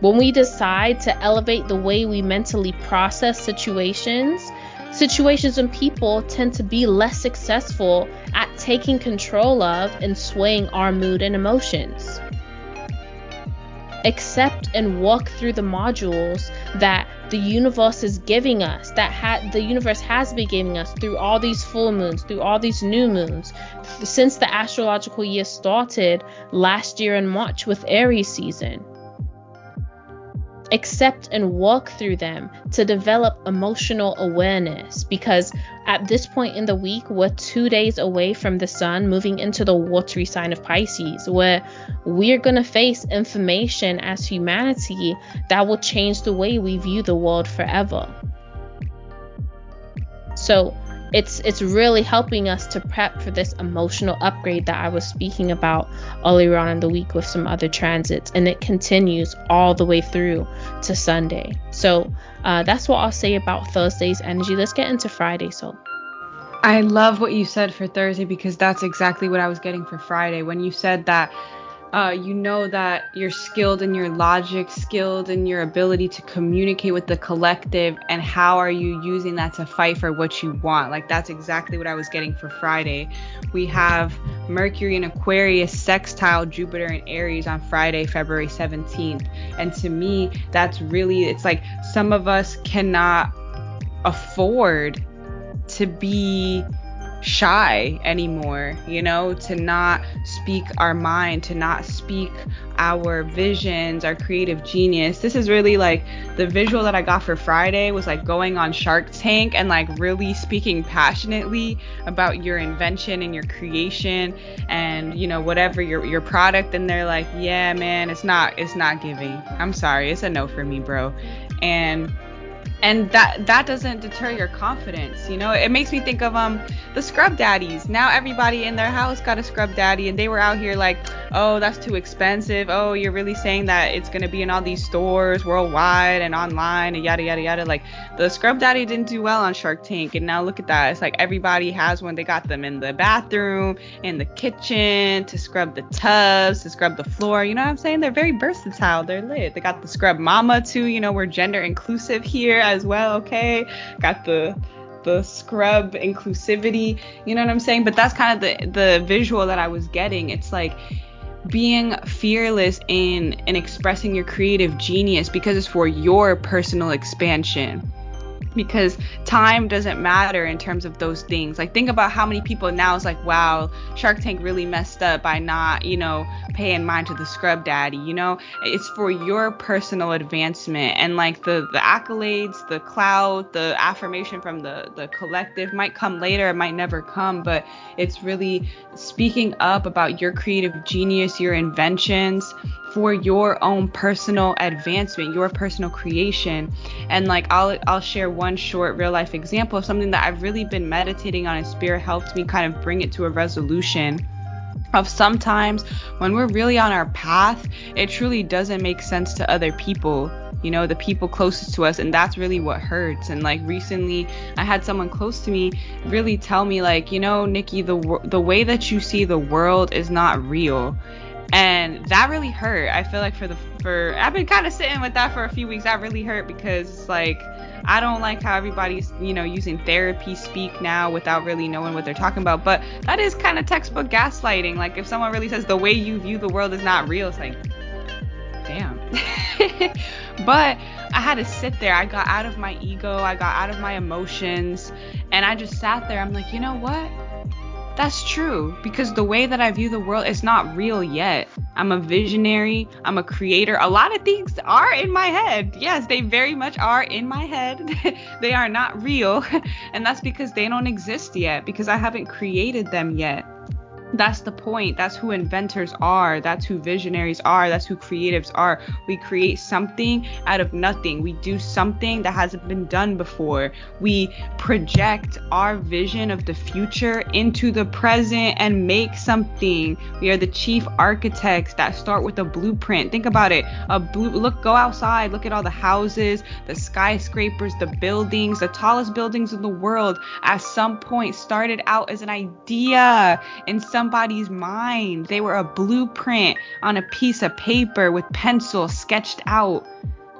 When we decide to elevate the way we mentally process situations, situations and people tend to be less successful at taking control of and swaying our mood and emotions accept and walk through the modules that the universe is giving us that ha- the universe has been giving us through all these full moons through all these new moons. Since the astrological year started last year in march with aries season accept and walk through them to develop emotional awareness. Because at this point in the week we're two days away from the sun moving into the watery sign of pisces where we're going to face information as humanity that will change the way we view the world forever. So it's it's really helping us to prep for this emotional upgrade that I was speaking about earlier on in the week with some other transits, and it continues all the way through to Sunday. So uh, that's what I'll say about Thursday's energy. Let's get into Friday. So. I love what you said for Thursday because that's exactly what I was getting for Friday. When you said that uh, you know that you're skilled in your logic, skilled in your ability to communicate with the collective, and how are you using that to fight for what you want? Like, that's exactly what I was getting for Friday. We have Mercury in Aquarius sextile Jupiter in Aries on Friday, February 17th. And to me, that's really, it's like some of us cannot afford to be shy anymore, you know, to not speak our mind, to not speak our visions, our creative genius. This is really like the visual that I got for Friday was like going on Shark Tank and like really speaking passionately about your invention and your creation and you know whatever your your product and they're like, "Yeah, man, it's not it's not giving. I'm sorry. It's a no for me, bro." And and that that doesn't deter your confidence you know? It makes me think of um the scrub daddies. Now everybody in their house got a scrub daddy and they were out here like oh that's too expensive. Oh you're really saying that it's going to be in all these stores worldwide and online and yada yada yada. Like the scrub daddy didn't do well on shark tank and now look at that. It's like everybody has one. They got them in the bathroom in the kitchen to scrub the tubs to scrub the floor. You know what i'm saying? They're very versatile. They're lit. They got the scrub mama too you know? We're gender inclusive here as well. Okay, got the the scrub inclusivity. You know what I'm saying? But that's kind of the the visual that I was getting. It's like being fearless in in expressing your creative genius because it's for your personal expansion because time doesn't matter in terms of those things. Like think about how many people now is like, wow, Shark Tank really messed up by not, you know, paying mind to the scrub daddy, you know? It's for your personal advancement and like the the accolades, the cloud, the affirmation from the the collective might come later, it might never come, but it's really speaking up about your creative genius, your inventions, for your own personal advancement, your personal creation. And like I'll I'll share one short real life example of something that I've really been meditating on and spirit helped me kind of bring it to a resolution of sometimes when we're really on our path, it truly doesn't make sense to other people you know the people closest to us and that's really what hurts and like recently i had someone close to me really tell me like you know nikki the the way that you see the world is not real and that really hurt. I feel like for the for I've been kind of sitting with that for a few weeks. That really hurt because it's like I don't like how everybody's you know using therapy speak now without really knowing what they're talking about. But that is kind of textbook gaslighting. Like if someone really says the way you view the world is not real, it's like damn. but I had to sit there. I got out of my ego. I got out of my emotions, and I just sat there. I'm like, you know what? That's true because the way that I view the world is not real yet. I'm a visionary, I'm a creator. A lot of things are in my head. Yes, they very much are in my head. they are not real, and that's because they don't exist yet because I haven't created them yet. That's the point. That's who inventors are. That's who visionaries are. That's who creatives are. We create something out of nothing. We do something that hasn't been done before. We project our vision of the future into the present and make something. We are the chief architects that start with a blueprint. Think about it. A blue look go outside, look at all the houses, the skyscrapers, the buildings, the tallest buildings in the world at some point started out as an idea in some somebody's mind. They were a blueprint on a piece of paper with pencil sketched out.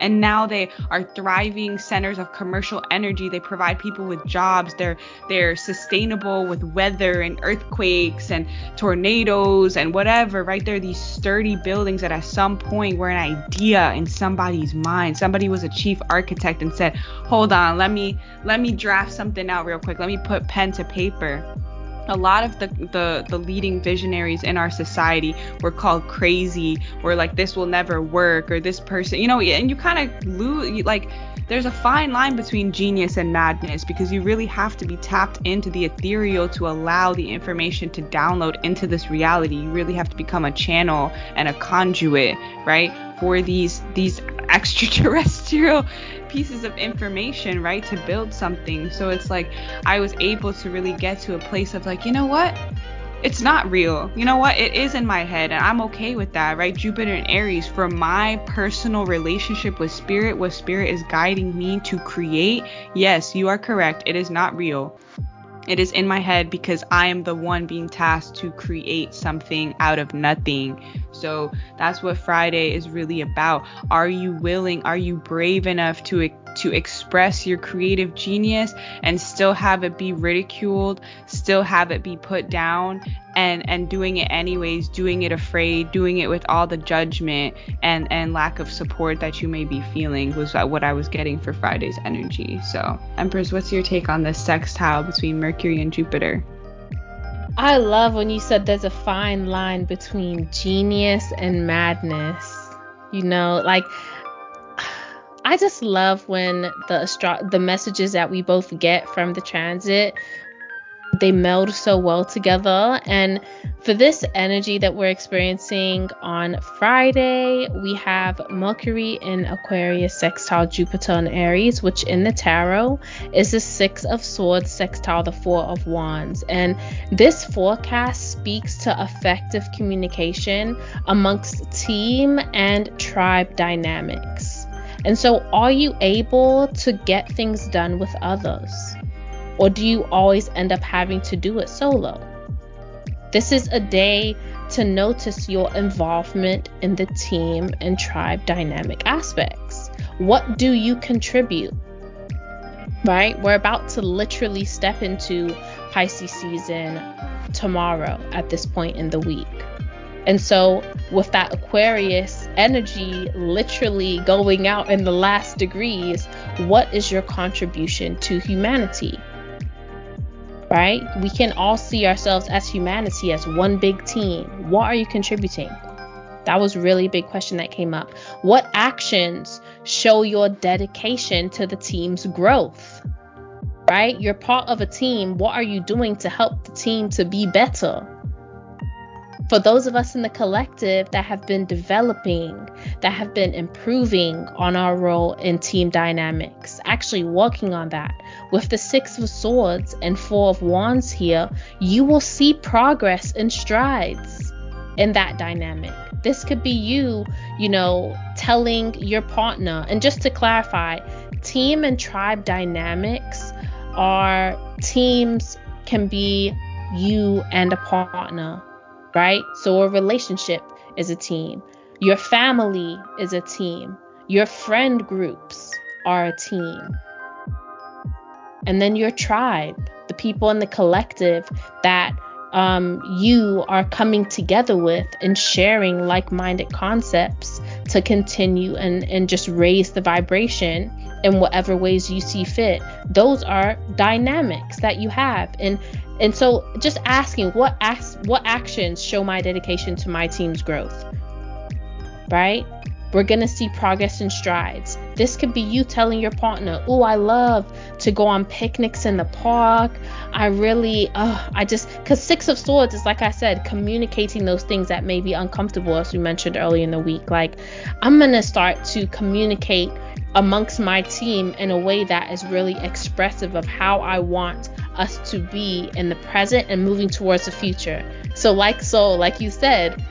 And now they are thriving centers of commercial energy. They provide people with jobs. They're they're sustainable with weather and earthquakes and tornadoes and whatever. Right there, these sturdy buildings that at some point were an idea in somebody's mind. Somebody was a chief architect and said, "Hold on, let me let me draft something out real quick. Let me put pen to paper." A lot of the, the the leading visionaries in our society were called crazy or like this will never work or this person you know and you kind of lose like there's a fine line between genius and madness because you really have to be tapped into the ethereal to allow the information to download into this reality you really have to become a channel and a conduit right for these these extraterrestrial pieces of information, right, to build something. So it's like I was able to really get to a place of like, you know what? It's not real. You know what? It is in my head, and I'm okay with that, right? Jupiter and Aries, for my personal relationship with spirit, what spirit is guiding me to create, yes, you are correct. It is not real. It is in my head because I am the one being tasked to create something out of nothing. So that's what Friday is really about. Are you willing? Are you brave enough to to express your creative genius and still have it be ridiculed, still have it be put down and and doing it anyways, doing it afraid, doing it with all the judgment and and lack of support that you may be feeling was what I was getting for Friday's energy. So, Empress, what's your take on this sextile between Mercury and Jupiter? I love when you said there's a fine line between genius and madness. You know, like I just love when the astro- the messages that we both get from the transit they meld so well together. And for this energy that we're experiencing on Friday, we have Mercury in Aquarius sextile Jupiter and Aries, which in the tarot is the Six of Swords sextile the Four of Wands. And this forecast speaks to effective communication amongst team and tribe dynamics. And so, are you able to get things done with others? Or do you always end up having to do it solo? This is a day to notice your involvement in the team and tribe dynamic aspects. What do you contribute? Right? We're about to literally step into Pisces season tomorrow at this point in the week. And so, with that Aquarius energy literally going out in the last degrees, what is your contribution to humanity? Right? We can all see ourselves as humanity as one big team. What are you contributing? That was really big question that came up. What actions show your dedication to the team's growth? Right? You're part of a team. What are you doing to help the team to be better? For those of us in the collective that have been developing, that have been improving on our role in team dynamics, actually working on that. With the Six of Swords and Four of Wands here, you will see progress and strides in that dynamic. This could be you, you know, telling your partner. And just to clarify, team and tribe dynamics are teams can be you and a partner right? So a relationship is a team. Your family is a team. Your friend groups are a team. And then your tribe, the people in the collective that um, you are coming together with and sharing like minded concepts to continue and, and just raise the vibration in whatever ways you see fit. Those are dynamics that you have. And and so just asking what acts what actions show my dedication to my team's growth. Right? We're going to see progress and strides. This could be you telling your partner, "Oh, I love to go on picnics in the park. I really oh, I just cuz 6 of swords is like I said, communicating those things that may be uncomfortable as we mentioned earlier in the week. Like I'm going to start to communicate amongst my team in a way that is really expressive of how I want us to be in the present and moving towards the future. So, like so, like you said,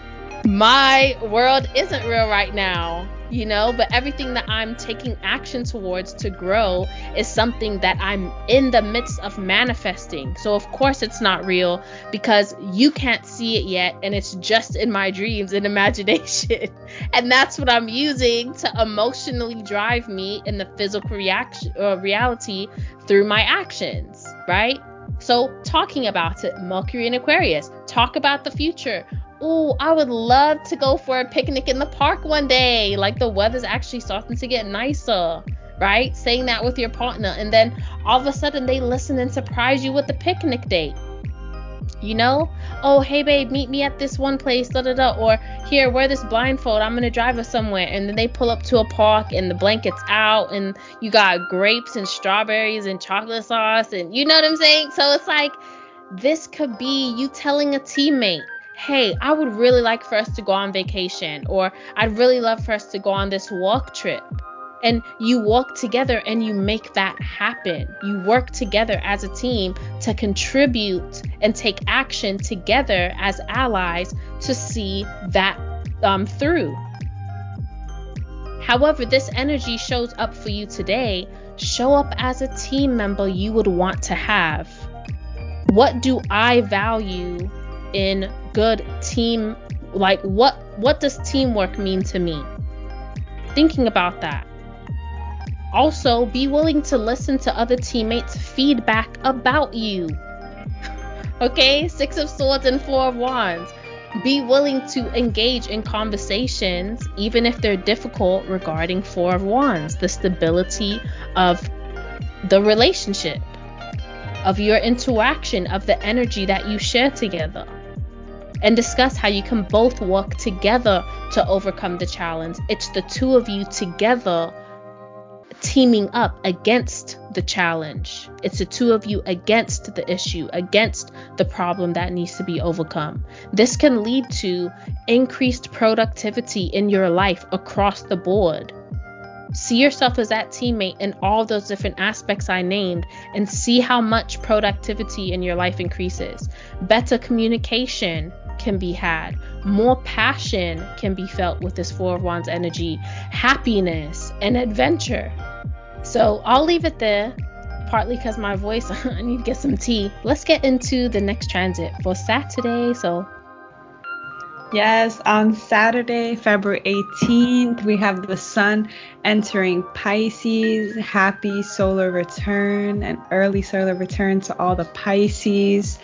my world isn't real right now, you know, but everything that I'm taking action towards to grow is something that I'm in the midst of manifesting. So, of course, it's not real because you can't see it yet, and it's just in my dreams and imagination. and that's what I'm using to emotionally drive me in the physical reaction uh, reality through my actions right? So, talking about it, Mercury and Aquarius, talk about the future. Oh, I would love to go for a picnic in the park one day. Like the weather's actually starting to get nicer, right? Saying that with your partner, and then all of a sudden they listen and surprise you with the picnic date you know? Oh, hey babe, meet me at this one place, da da da. Or here, wear this blindfold. I'm gonna drive us somewhere. And then they pull up to a park and the blanket's out and you got grapes and strawberries and chocolate sauce and you know what I'm saying? So it's like this could be you telling a teammate, hey, I would really like for us to go on vacation, or I'd really love for us to go on this walk trip and you walk together and you make that happen. You work together as a team to contribute and take action together as allies to see that um, through. However, this energy shows up for you today. Show up as a team member you would want to have. What do I value in good team? Like what what does teamwork mean to me? Thinking about that also, be willing to listen to other teammates' feedback about you. okay, Six of Swords and Four of Wands. Be willing to engage in conversations, even if they're difficult, regarding Four of Wands, the stability of the relationship. of your interaction, of the energy that you share together. And discuss how you can both work together to overcome the challenge. It's the two of you together teaming up against the challenge. It's the two of you against the issue, against the problem that needs to be overcome. This can lead to increased productivity in your life across the board. See yourself as that teammate in all those different aspects I named and see how much productivity in your life increases. Better communication can be had, more passion can be felt with this Four of Wands energy, happiness and adventure. So I'll leave it there, partly because my voice, I need to get some tea. Let's get into the next transit for Saturday. So Yes, on Saturday, February 18th, we have the sun entering Pisces. Happy solar return and early solar return to all the Pisces.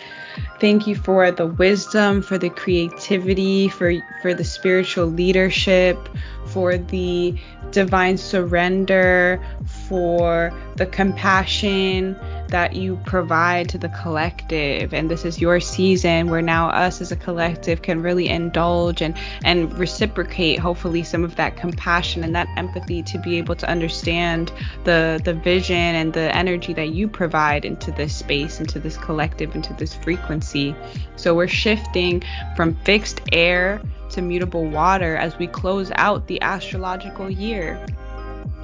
Thank you for the wisdom, for the creativity, for for the spiritual leadership, for the divine surrender, for the compassion that you provide to the collective. And this is your season where now us as a collective can really indulge and and reciprocate hopefully some of that compassion and that empathy to be able to understand the the vision and the energy that you provide into this space into this collective into this frequency. So we're shifting from fixed air to mutable water as we close out the astrological year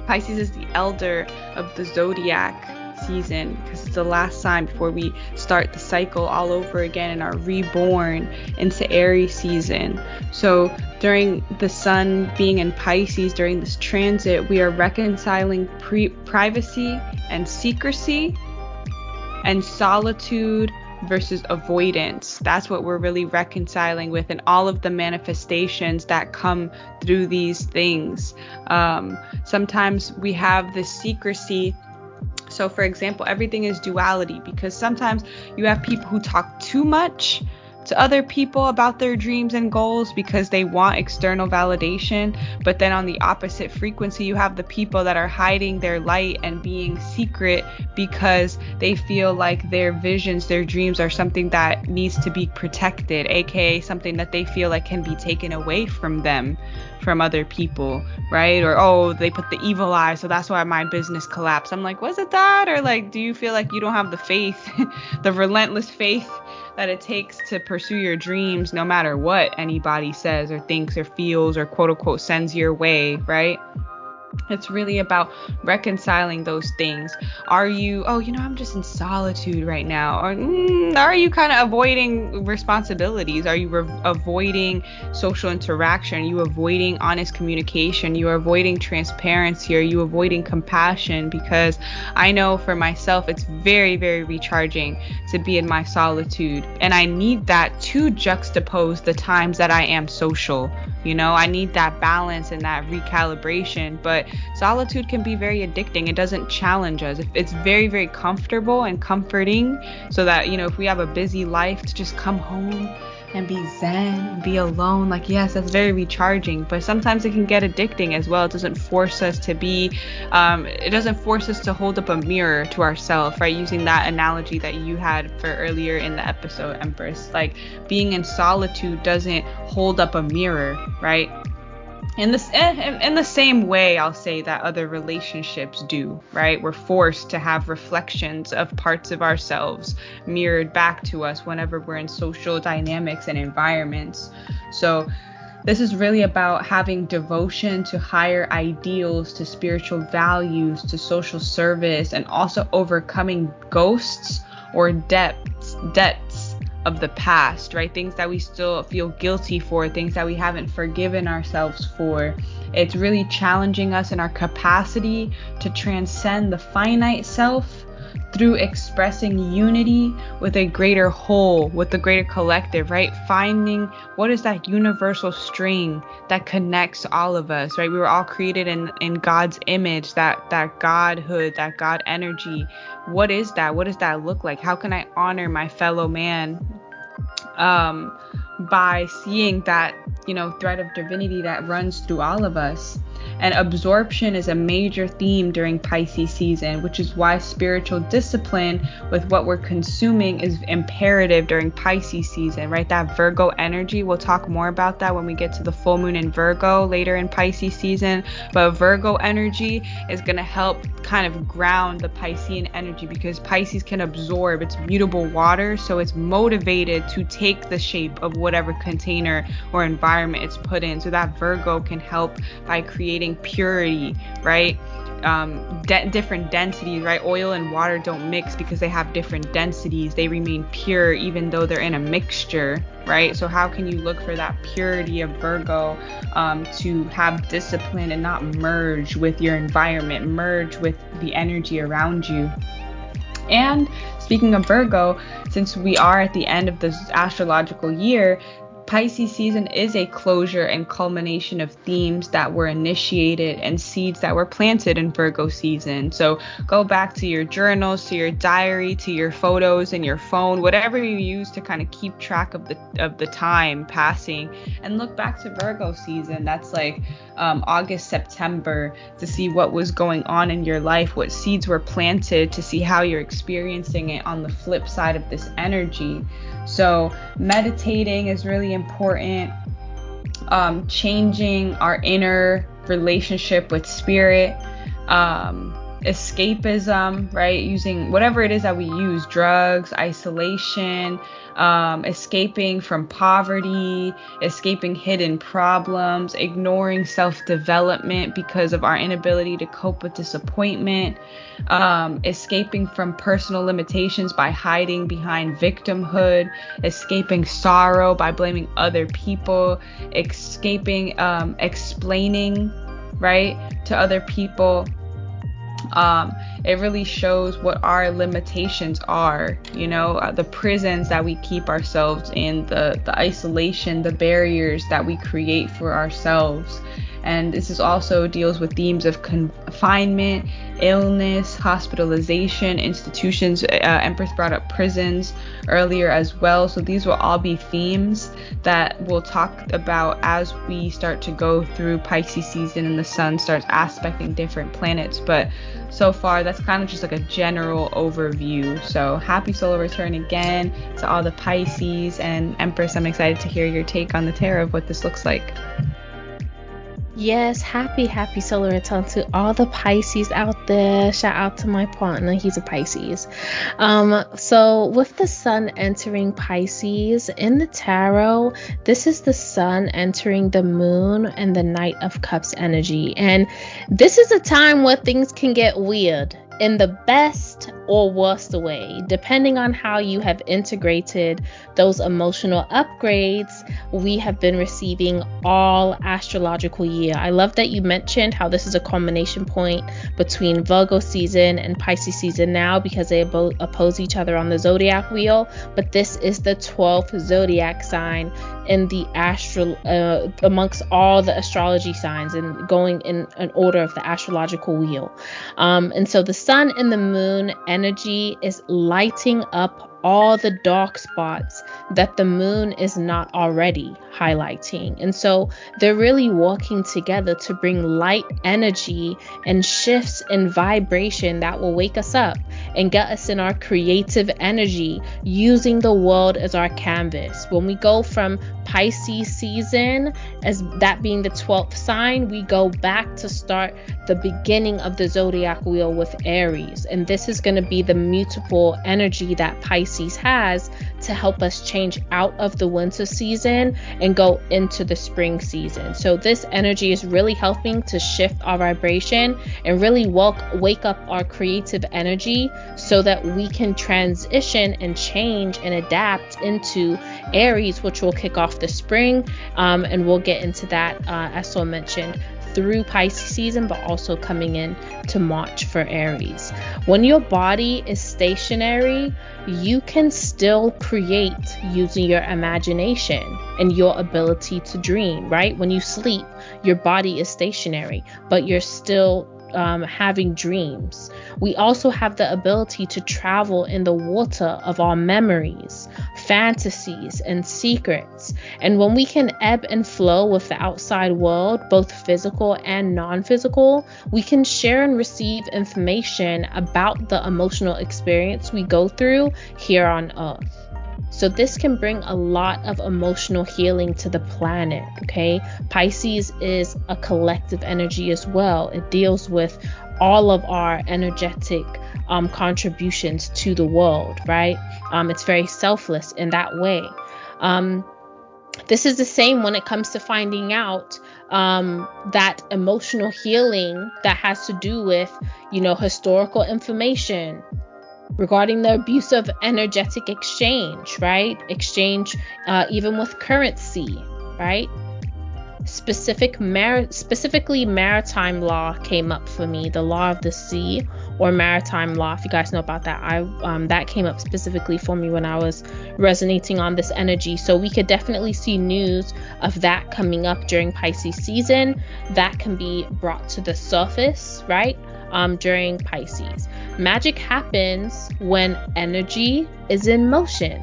Pisces is the elder of the zodiac season because it's the last sign before we start the cycle all over again and are reborn into Aries season. So during the sun being in Pisces during this transit, we are reconciling pre- privacy and secrecy and solitude versus avoidance. That's what we're really reconciling with, and all of the manifestations that come through these things. Um, sometimes we have this secrecy. So, for example, everything is duality because sometimes you have people who talk too much to other people about their dreams and goals because they want external validation. But then on the opposite frequency, you have the people that are hiding their light and being secret because they feel like their visions, their dreams are something that needs to be protected, aka something that they feel like can be taken away from them from other people, right? Or oh, they put the evil eye, so that's why my business collapsed. I'm like, was it that? Or like, do you feel like you don't have the faith, the relentless faith that it takes to pursue your dreams no matter what anybody says or thinks or feels or quote unquote sends your way, right? It's really about reconciling those things. Are you, oh, you know, I'm just in solitude right now? Or mm, are you kind of avoiding responsibilities? Are you re- avoiding social interaction? Are you avoiding honest communication? You are avoiding transparency? Are you avoiding compassion? Because I know for myself, it's very, very recharging to be in my solitude. And I need that to juxtapose the times that I am social. You know, I need that balance and that recalibration. But solitude can be very addicting. It doesn't challenge us. It's very, very comfortable and comforting so that, you know, if we have a busy life to just come home and be zen be alone like yes that's very recharging but sometimes it can get addicting as well it doesn't force us to be um, it doesn't force us to hold up a mirror to ourselves right using that analogy that you had for earlier in the episode empress like being in solitude doesn't hold up a mirror right in this eh, in, in the same way i'll say that other relationships do right? We're forced to have reflections of parts of ourselves mirrored back to us whenever we're in social dynamics and environments. So this is really about having devotion to higher ideals, to spiritual values, to social service, and also overcoming ghosts or debts, debts of the past, right? Things that we still feel guilty for, things that we haven't forgiven ourselves for. It's really challenging us in our capacity to transcend the finite self through expressing unity with a greater whole, with the greater collective, right? Finding what is that universal string that connects all of us, right? We were all created in, in God's image, that that Godhood, that God energy. What is that? What does that look like? How can I honor my fellow man? Um, by seeing that, you know, thread of divinity that runs through all of us. And absorption is a major theme during Pisces season, which is why spiritual discipline with what we're consuming is imperative during Pisces season, right? That Virgo energy, we'll talk more about that when we get to the full moon in Virgo later in Pisces season. But Virgo energy is going to help kind of ground the Piscean energy because Pisces can absorb its mutable water, so it's motivated to take the shape of whatever container or environment it's put in. So that Virgo can help by creating purity, right? Um, de- different densities, right? Oil and water don't mix because they have different densities. They remain pure even though they're in a mixture, right? So, how can you look for that purity of Virgo um, to have discipline and not merge with your environment, merge with the energy around you? And speaking of Virgo, since we are at the end of this astrological year, Pisces season is a closure and culmination of themes that were initiated and seeds that were planted in Virgo season. So go back to your journals, to your diary, to your photos and your phone, whatever you use to kind of keep track of the of the time passing, and look back to Virgo season. That's like um, August, September, to see what was going on in your life, what seeds were planted, to see how you're experiencing it on the flip side of this energy. So meditating is really important. Um, changing our inner relationship with spirit. Um, escapism, right? Using whatever it is that we use drugs, isolation, um, escaping from poverty, escaping hidden problems, ignoring self development because of our inability to cope with disappointment, um, escaping from personal limitations by hiding behind victimhood, escaping sorrow by blaming other people, escaping um, explaining, right, to other people um, it really shows what our limitations are you know uh, the prisons that we keep ourselves in the the isolation the barriers that we create for ourselves and this is also deals with themes of confinement, illness, hospitalization, institutions. Uh, Empress brought up prisons earlier as well. So these will all be themes that we'll talk about as we start to go through Pisces season and the sun starts aspecting different planets. But so far, that's kind of just like a general overview. So happy solar return again to all the Pisces and Empress. I'm excited to hear your take on the tarot of what this looks like. Yes, happy, happy solar return to all the Pisces out there. Shout out to my partner, he's a Pisces. Um, so with the sun entering Pisces in the tarot, this is the sun entering the moon and the Knight of Cups energy. And this is a time where things can get weird in the best or worst way, depending on how you have integrated those emotional upgrades we have been receiving all astrological year. I love that you mentioned how this is a combination point between Virgo season and Pisces season now because they both oppose each other on the zodiac wheel, but this is the 12th zodiac sign in the astral uh, amongst all the astrology signs and going in an order of the astrological wheel. Um, and so the sun and the moon energy is lighting up all the dark spots that the moon is not already highlighting. And so they're really working together to bring light energy and shifts in vibration that will wake us up and get us in our creative energy using the world as our canvas. When we go from Pisces season, as that being the 12th sign, we go back to start the beginning of the zodiac wheel with Aries. And this is going to be the mutable energy that Pisces has to help us change out of the winter season and go into the spring season. So, this energy is really helping to shift our vibration and really wake up our creative energy so that we can transition and change and adapt into Aries, which will kick off the spring. Um, and we'll get into that, uh, as Soul mentioned, through Pisces season, but also coming in to March for Aries. When your body is stationary, you can still create using your imagination and your ability to dream, right? When you sleep, your body is stationary, but you're still um, having dreams. We also have the ability to travel in the water of our memories, fantasies, and secrets. And when we can ebb and flow with the outside world, both physical and non physical, we can share and receive information about the emotional experience we go through here on earth. So, this can bring a lot of emotional healing to the planet. Okay. Pisces is a collective energy as well, it deals with all of our energetic um, contributions to the world, right? Um, it's very selfless in that way. Um, this is the same when it comes to finding out um, that emotional healing that has to do with, you know, historical information regarding the abuse of energetic exchange, right? Exchange uh, even with currency, right? specific mar- specifically maritime law came up for me the law of the sea or maritime law if you guys know about that i um, that came up specifically for me when i was resonating on this energy so we could definitely see news of that coming up during pisces season that can be brought to the surface right um, during pisces. Magic happens when energy is in motion.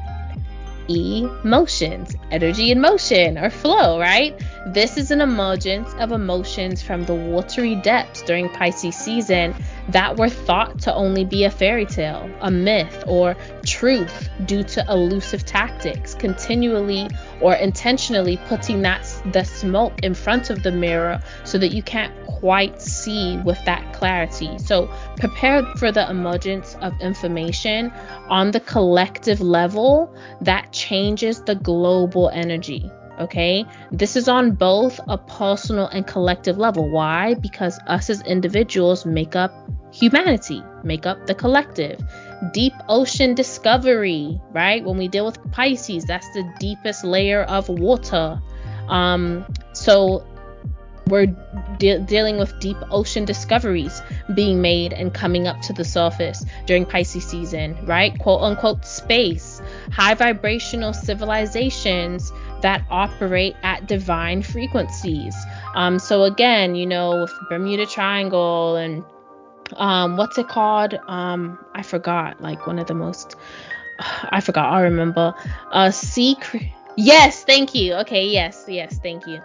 E, emotions, energy in motion or flow, right? This is an emergence of emotions from the watery depths during Pisces season that were thought to only be a fairy tale, a myth, or truth due to elusive tactics, continually or intentionally putting that the smoke in front of the mirror so that you can't quite see with that clarity. So prepare for the emergence of information on the collective level that changes the global energy. Okay, this is on both a personal and collective level. Why? Because us as individuals make up humanity, make up the collective. Deep ocean discovery, right? When we deal with Pisces, that's the deepest layer of water. Um, so we're de- dealing with deep ocean discoveries being made and coming up to the surface during Pisces season, right? Quote unquote space, high vibrational civilizations that operate at divine frequencies. Um, so again, you know, with Bermuda Triangle and um, what's it called? Um, I forgot. Like one of the most, I forgot. I remember. Uh, secret. Yes, thank you. Okay, yes, yes, thank you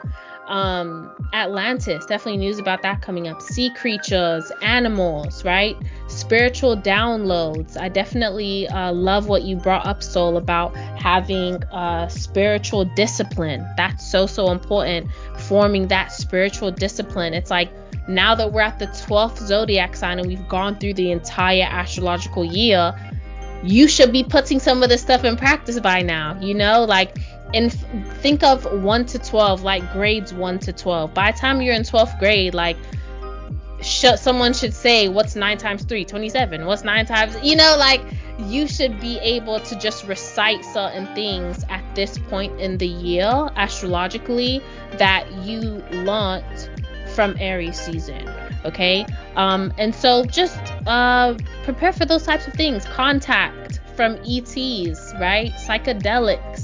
um atlantis definitely news about that coming up. Sea creatures animals right? Spiritual downloads. I definitely uh, love what you brought up soul about having uh, spiritual discipline. That's so so important forming that spiritual discipline. It's like now that we're at the 12th zodiac sign and we've gone through the entire astrological year you should be putting some of this stuff in practice by now you know? Like and f- think of 1 to 12 like grades 1 to 12 by the time you're in 12th grade like sh- someone should say what's 9 times 3 27 what's 9 times you know like you should be able to just recite certain things at this point in the year astrologically that you learned from aries season okay? Um and so just uh prepare for those types of things. Contact from ets right? Psychedelics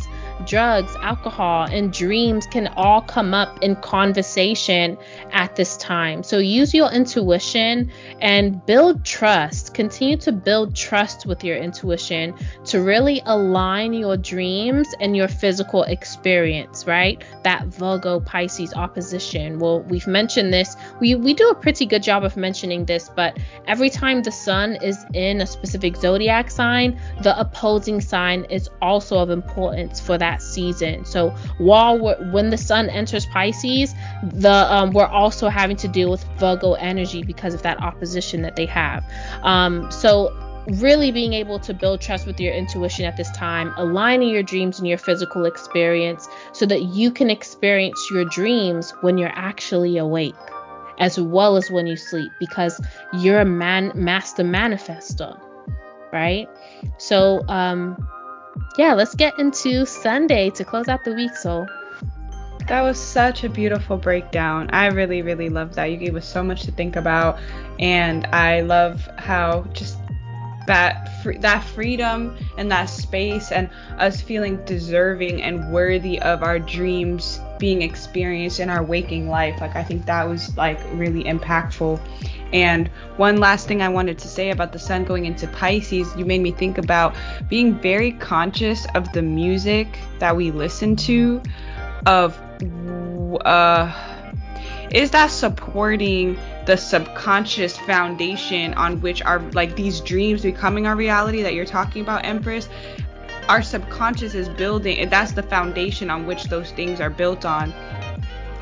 drugs, alcohol, and dreams can all come up in conversation at this time. So use your intuition and build trust. Continue to build trust with your intuition to really align your dreams and your physical experience, right? That Virgo Pisces opposition. Well, we've mentioned this. We we do a pretty good job of mentioning this, but every time the sun is in a specific zodiac sign, the opposing sign is also of importance for that that season. So while when the sun enters Pisces, the um, we're also having to deal with Virgo energy because of that opposition that they have. Um, so really being able to build trust with your intuition at this time, aligning your dreams and your physical experience so that you can experience your dreams when you're actually awake as well as when you sleep because you're a man master manifester, right? So um yeah, let's get into Sunday to close out the week, so. That was such a beautiful breakdown. I really, really love that. You gave us so much to think about, and I love how just that that freedom and that space and us feeling deserving and worthy of our dreams being experienced in our waking life. Like I think that was like really impactful And one last thing I wanted to say about the sun going into Pisces, you made me think about being very conscious of the music that we listen to, of uh, is that supporting the subconscious foundation on which our like these dreams becoming our reality that you're talking about, Empress? Our subconscious is building, and that's the foundation on which those things are built on.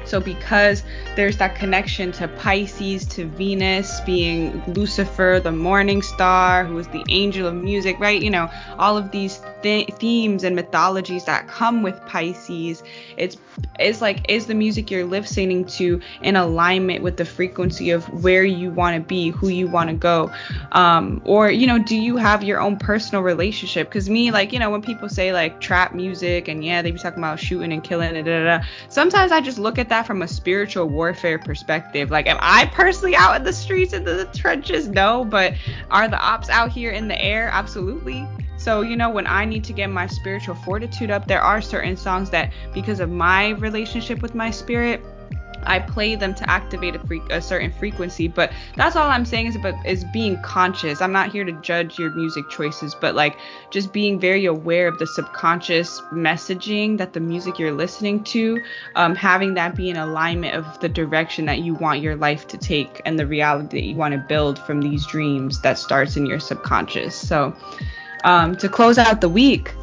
So, because there's that connection to Pisces, to Venus being Lucifer, the morning star, who is the angel of music, right? You know, all of these th- themes and mythologies that come with Pisces. It's it's like is the music you're listening to in alignment with the frequency of where you want to be, who you want to go, um, or you know, do you have your own personal relationship? Because me, like you know, when people say like trap music and yeah, they be talking about shooting and killing and da da da. Sometimes I just look at that that from a spiritual warfare perspective. Like, am I personally out in the streets in the trenches? No, but are the ops out here in the air? Absolutely. So, you know, when I need to get my spiritual fortitude up, there are certain songs that, because of my relationship with my spirit, I play them to activate a, fre- a, certain frequency. But that's all I'm saying is about is being conscious. I'm not here to judge your music choices, but like just being very aware of the subconscious messaging that the music you're listening to, um, having that be in alignment of the direction that you want your life to take and the reality that you want to build from these dreams that starts in your subconscious. So um, to close out the week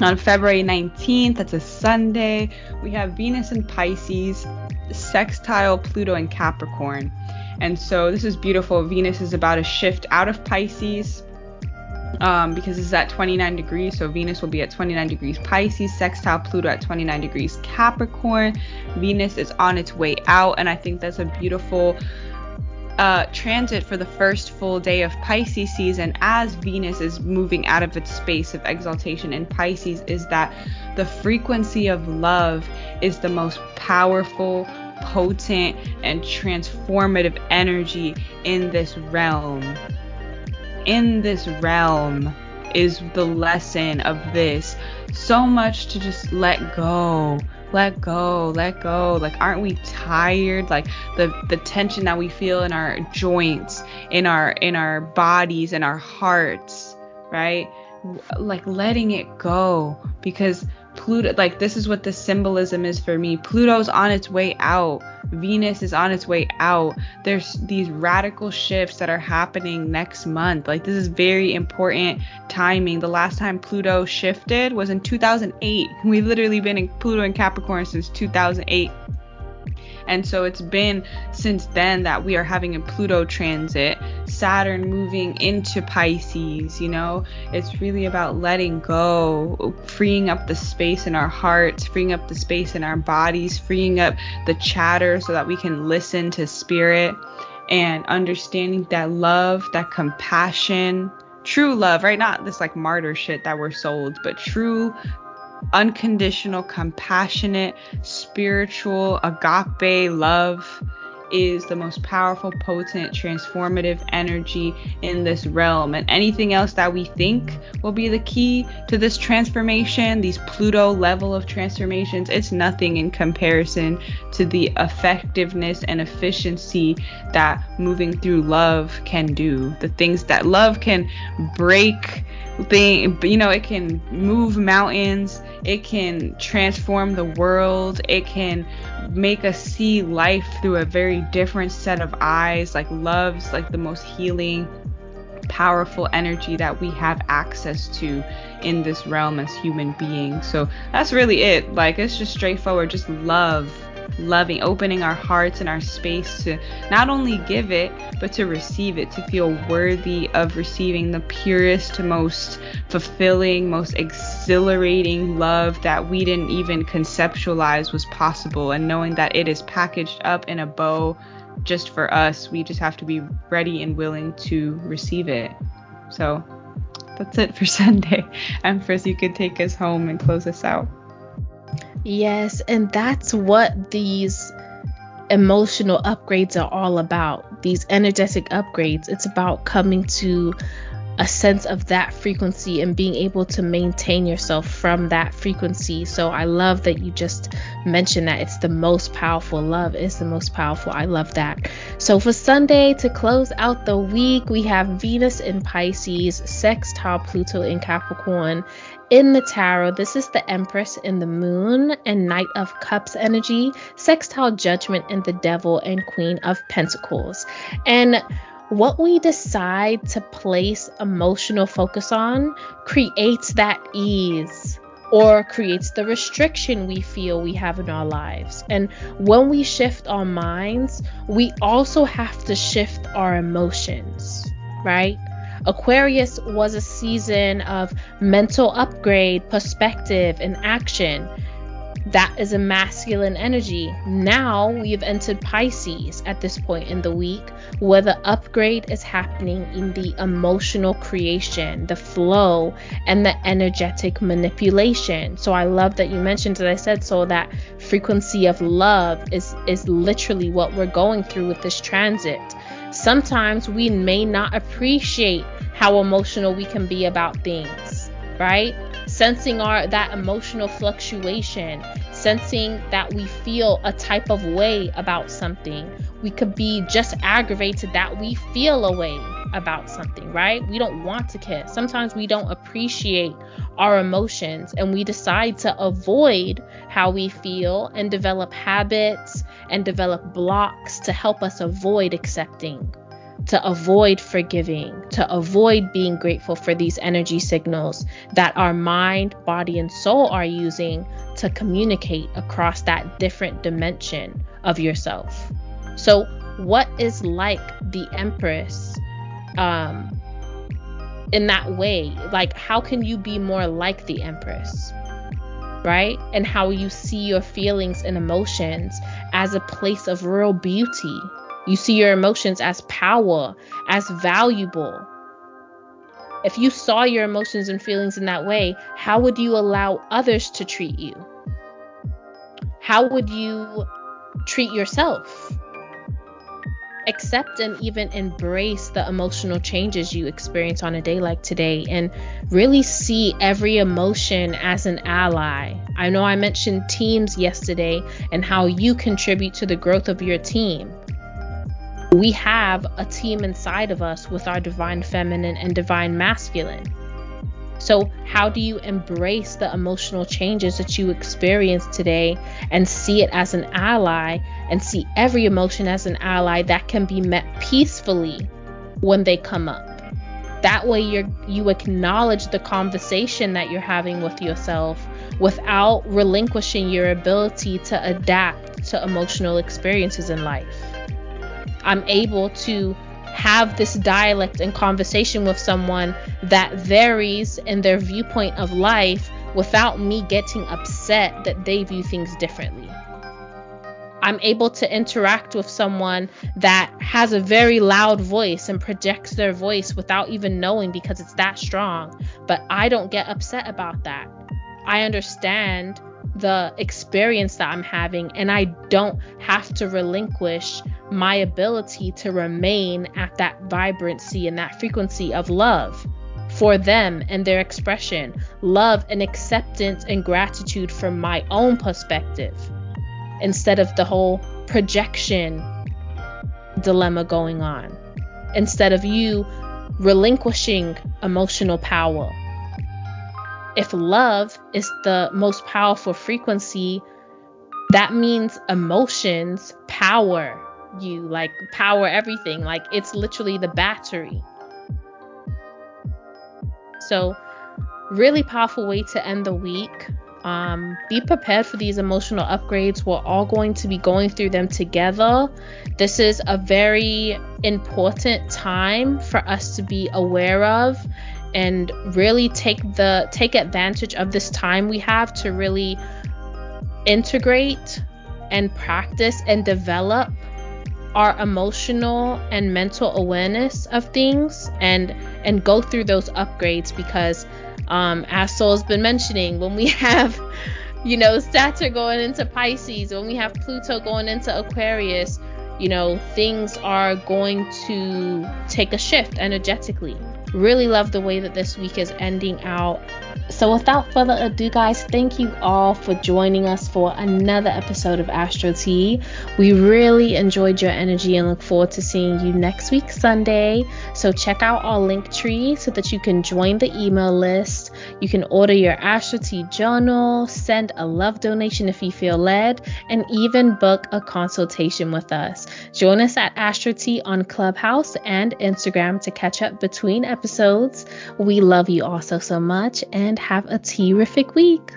on February 19th, that's a Sunday, we have Venus in Pisces sextile Pluto and Capricorn. And so this is beautiful. Venus is about to shift out of Pisces um, because it's at 29 degrees. So Venus will be at 29 degrees Pisces, sextile Pluto at 29 degrees Capricorn. Venus is on its way out, and I think that's a beautiful uh, transit for the first full day of Pisces season as Venus is moving out of its space of exaltation in Pisces is that the frequency of love is the most powerful, potent, and transformative energy in this realm. In this realm is the lesson of this. So much to just let go let go, let go. Like, aren't we tired? Like the the tension that we feel in our joints, in our in our bodies, in our hearts, right? Like letting it go because Pluto, like this is what the symbolism is for me. Pluto's on its way out. Venus is on its way out. There's these radical shifts that are happening next month. Like this is very important timing. The last time Pluto shifted was in 2008. We've literally been in Pluto and Capricorn since 2008. And so it's been since then that we are having a Pluto transit, Saturn moving into Pisces, you know? It's really about letting go, freeing up the space in our hearts, freeing up the space in our bodies, freeing up the chatter so that we can listen to spirit and understanding that love, that compassion, true love, right? Not this like martyr shit that we're sold, but true unconditional, compassionate, spiritual, agape love is the most powerful, potent, transformative energy in this realm. And anything else that we think will be the key to this transformation, these Pluto level of transformations, it's nothing in comparison to the effectiveness and efficiency that moving through love can do. The things that love can break thing you know it can move mountains it can transform the world it can make us see life through a very different set of eyes like love's like the most healing powerful energy that we have access to in this realm as human beings. So that's really it. Like it's just straightforward just love loving, opening our hearts and our space to not only give it, but to receive it, to feel worthy of receiving the purest, most fulfilling, most exhilarating love that we didn't even conceptualize was possible. And knowing that it is packaged up in a bow just for us, we just have to be ready and willing to receive it. So that's it for Sunday. And Empress, you could take us home and close us out. Yes, and that's what these emotional upgrades are all about. These energetic upgrades. It's about coming to a sense of that frequency and being able to maintain yourself from that frequency. So I love that you just mentioned that it's the most powerful. Love is the most powerful. I love that. So for Sunday to close out the week, we have Venus in Pisces, sextile Pluto in Capricorn. In the tarot, this is the Empress in the Moon and Knight of Cups energy, sextile Judgment in the Devil, and Queen of Pentacles. And what we decide to place emotional focus on creates that ease or creates the restriction we feel we have in our lives. And when we shift our minds, we also have to shift our emotions, right? Aquarius was a season of mental upgrade, perspective, and action that is a masculine energy. Now we've entered Pisces at this point in the week where the upgrade is happening in the emotional creation, the flow, and the energetic manipulation. So I love that you mentioned, as I said, so that frequency of love is, is literally what we're going through with this transit. Sometimes we may not appreciate how emotional we can be about things, right? sensing our that emotional fluctuation sensing that we feel a type of way about something we could be just aggravated that we feel a way about something right we don't want to kiss sometimes we don't appreciate our emotions and we decide to avoid how we feel and develop habits and develop blocks to help us avoid accepting to avoid forgiving, to avoid being grateful for these energy signals that our mind, body, and soul are using to communicate across that different dimension of yourself. So, what is like the Empress um, in that way? Like, how can you be more like the Empress? Right? And how you see your feelings and emotions as a place of real beauty you see your emotions as power, as valuable. If you saw your emotions and feelings in that way, how would you allow others to treat you? How would you treat yourself? Accept and even embrace the emotional changes you experience on a day like today and really see every emotion as an ally. I know I mentioned teams yesterday and how you contribute to the growth of your team we have a team inside of us with our divine feminine and divine masculine. So, how do you embrace the emotional changes that you experience today and see it as an ally and see every emotion as an ally that can be met peacefully when they come up? That way you you acknowledge the conversation that you're having with yourself without relinquishing your ability to adapt to emotional experiences in life. I'm able to have this dialect and conversation with someone that varies in their viewpoint of life without me getting upset that they view things differently. I'm able to interact with someone that has a very loud voice and projects their voice without even knowing because it's that strong. But I don't get upset about that. I understand the experience that I'm having, and I don't have to relinquish my ability to remain at that vibrancy and that frequency of love for them and their expression, love and acceptance and gratitude from my own perspective, instead of the whole projection dilemma going on, instead of you relinquishing emotional power if love is the most powerful frequency, that means emotions power you, like power everything. Like it's literally the battery. So, really powerful way to end the week. Um, be prepared for these emotional upgrades. We're all going to be going through them together. This is a very important time for us to be aware of and really take the take advantage of this time we have to really integrate and practice and develop our emotional and mental awareness of things and and go through those upgrades because um, as Soul's been mentioning, when we have you know Saturn going into Pisces, when we have Pluto going into Aquarius, you know things are going to take a shift energetically Really love the way that this week is ending out. So, without further ado, guys, thank you all for joining us for another episode of Astro Tea. We really enjoyed your energy and look forward to seeing you next week, Sunday. So, check out our link tree so that you can join the email list. You can order your Astro Tea journal, send a love donation if you feel led, and even book a consultation with us. Join us at Astro Tea on Clubhouse and Instagram to catch up between episodes. We love you all so, so much and have a terrific week.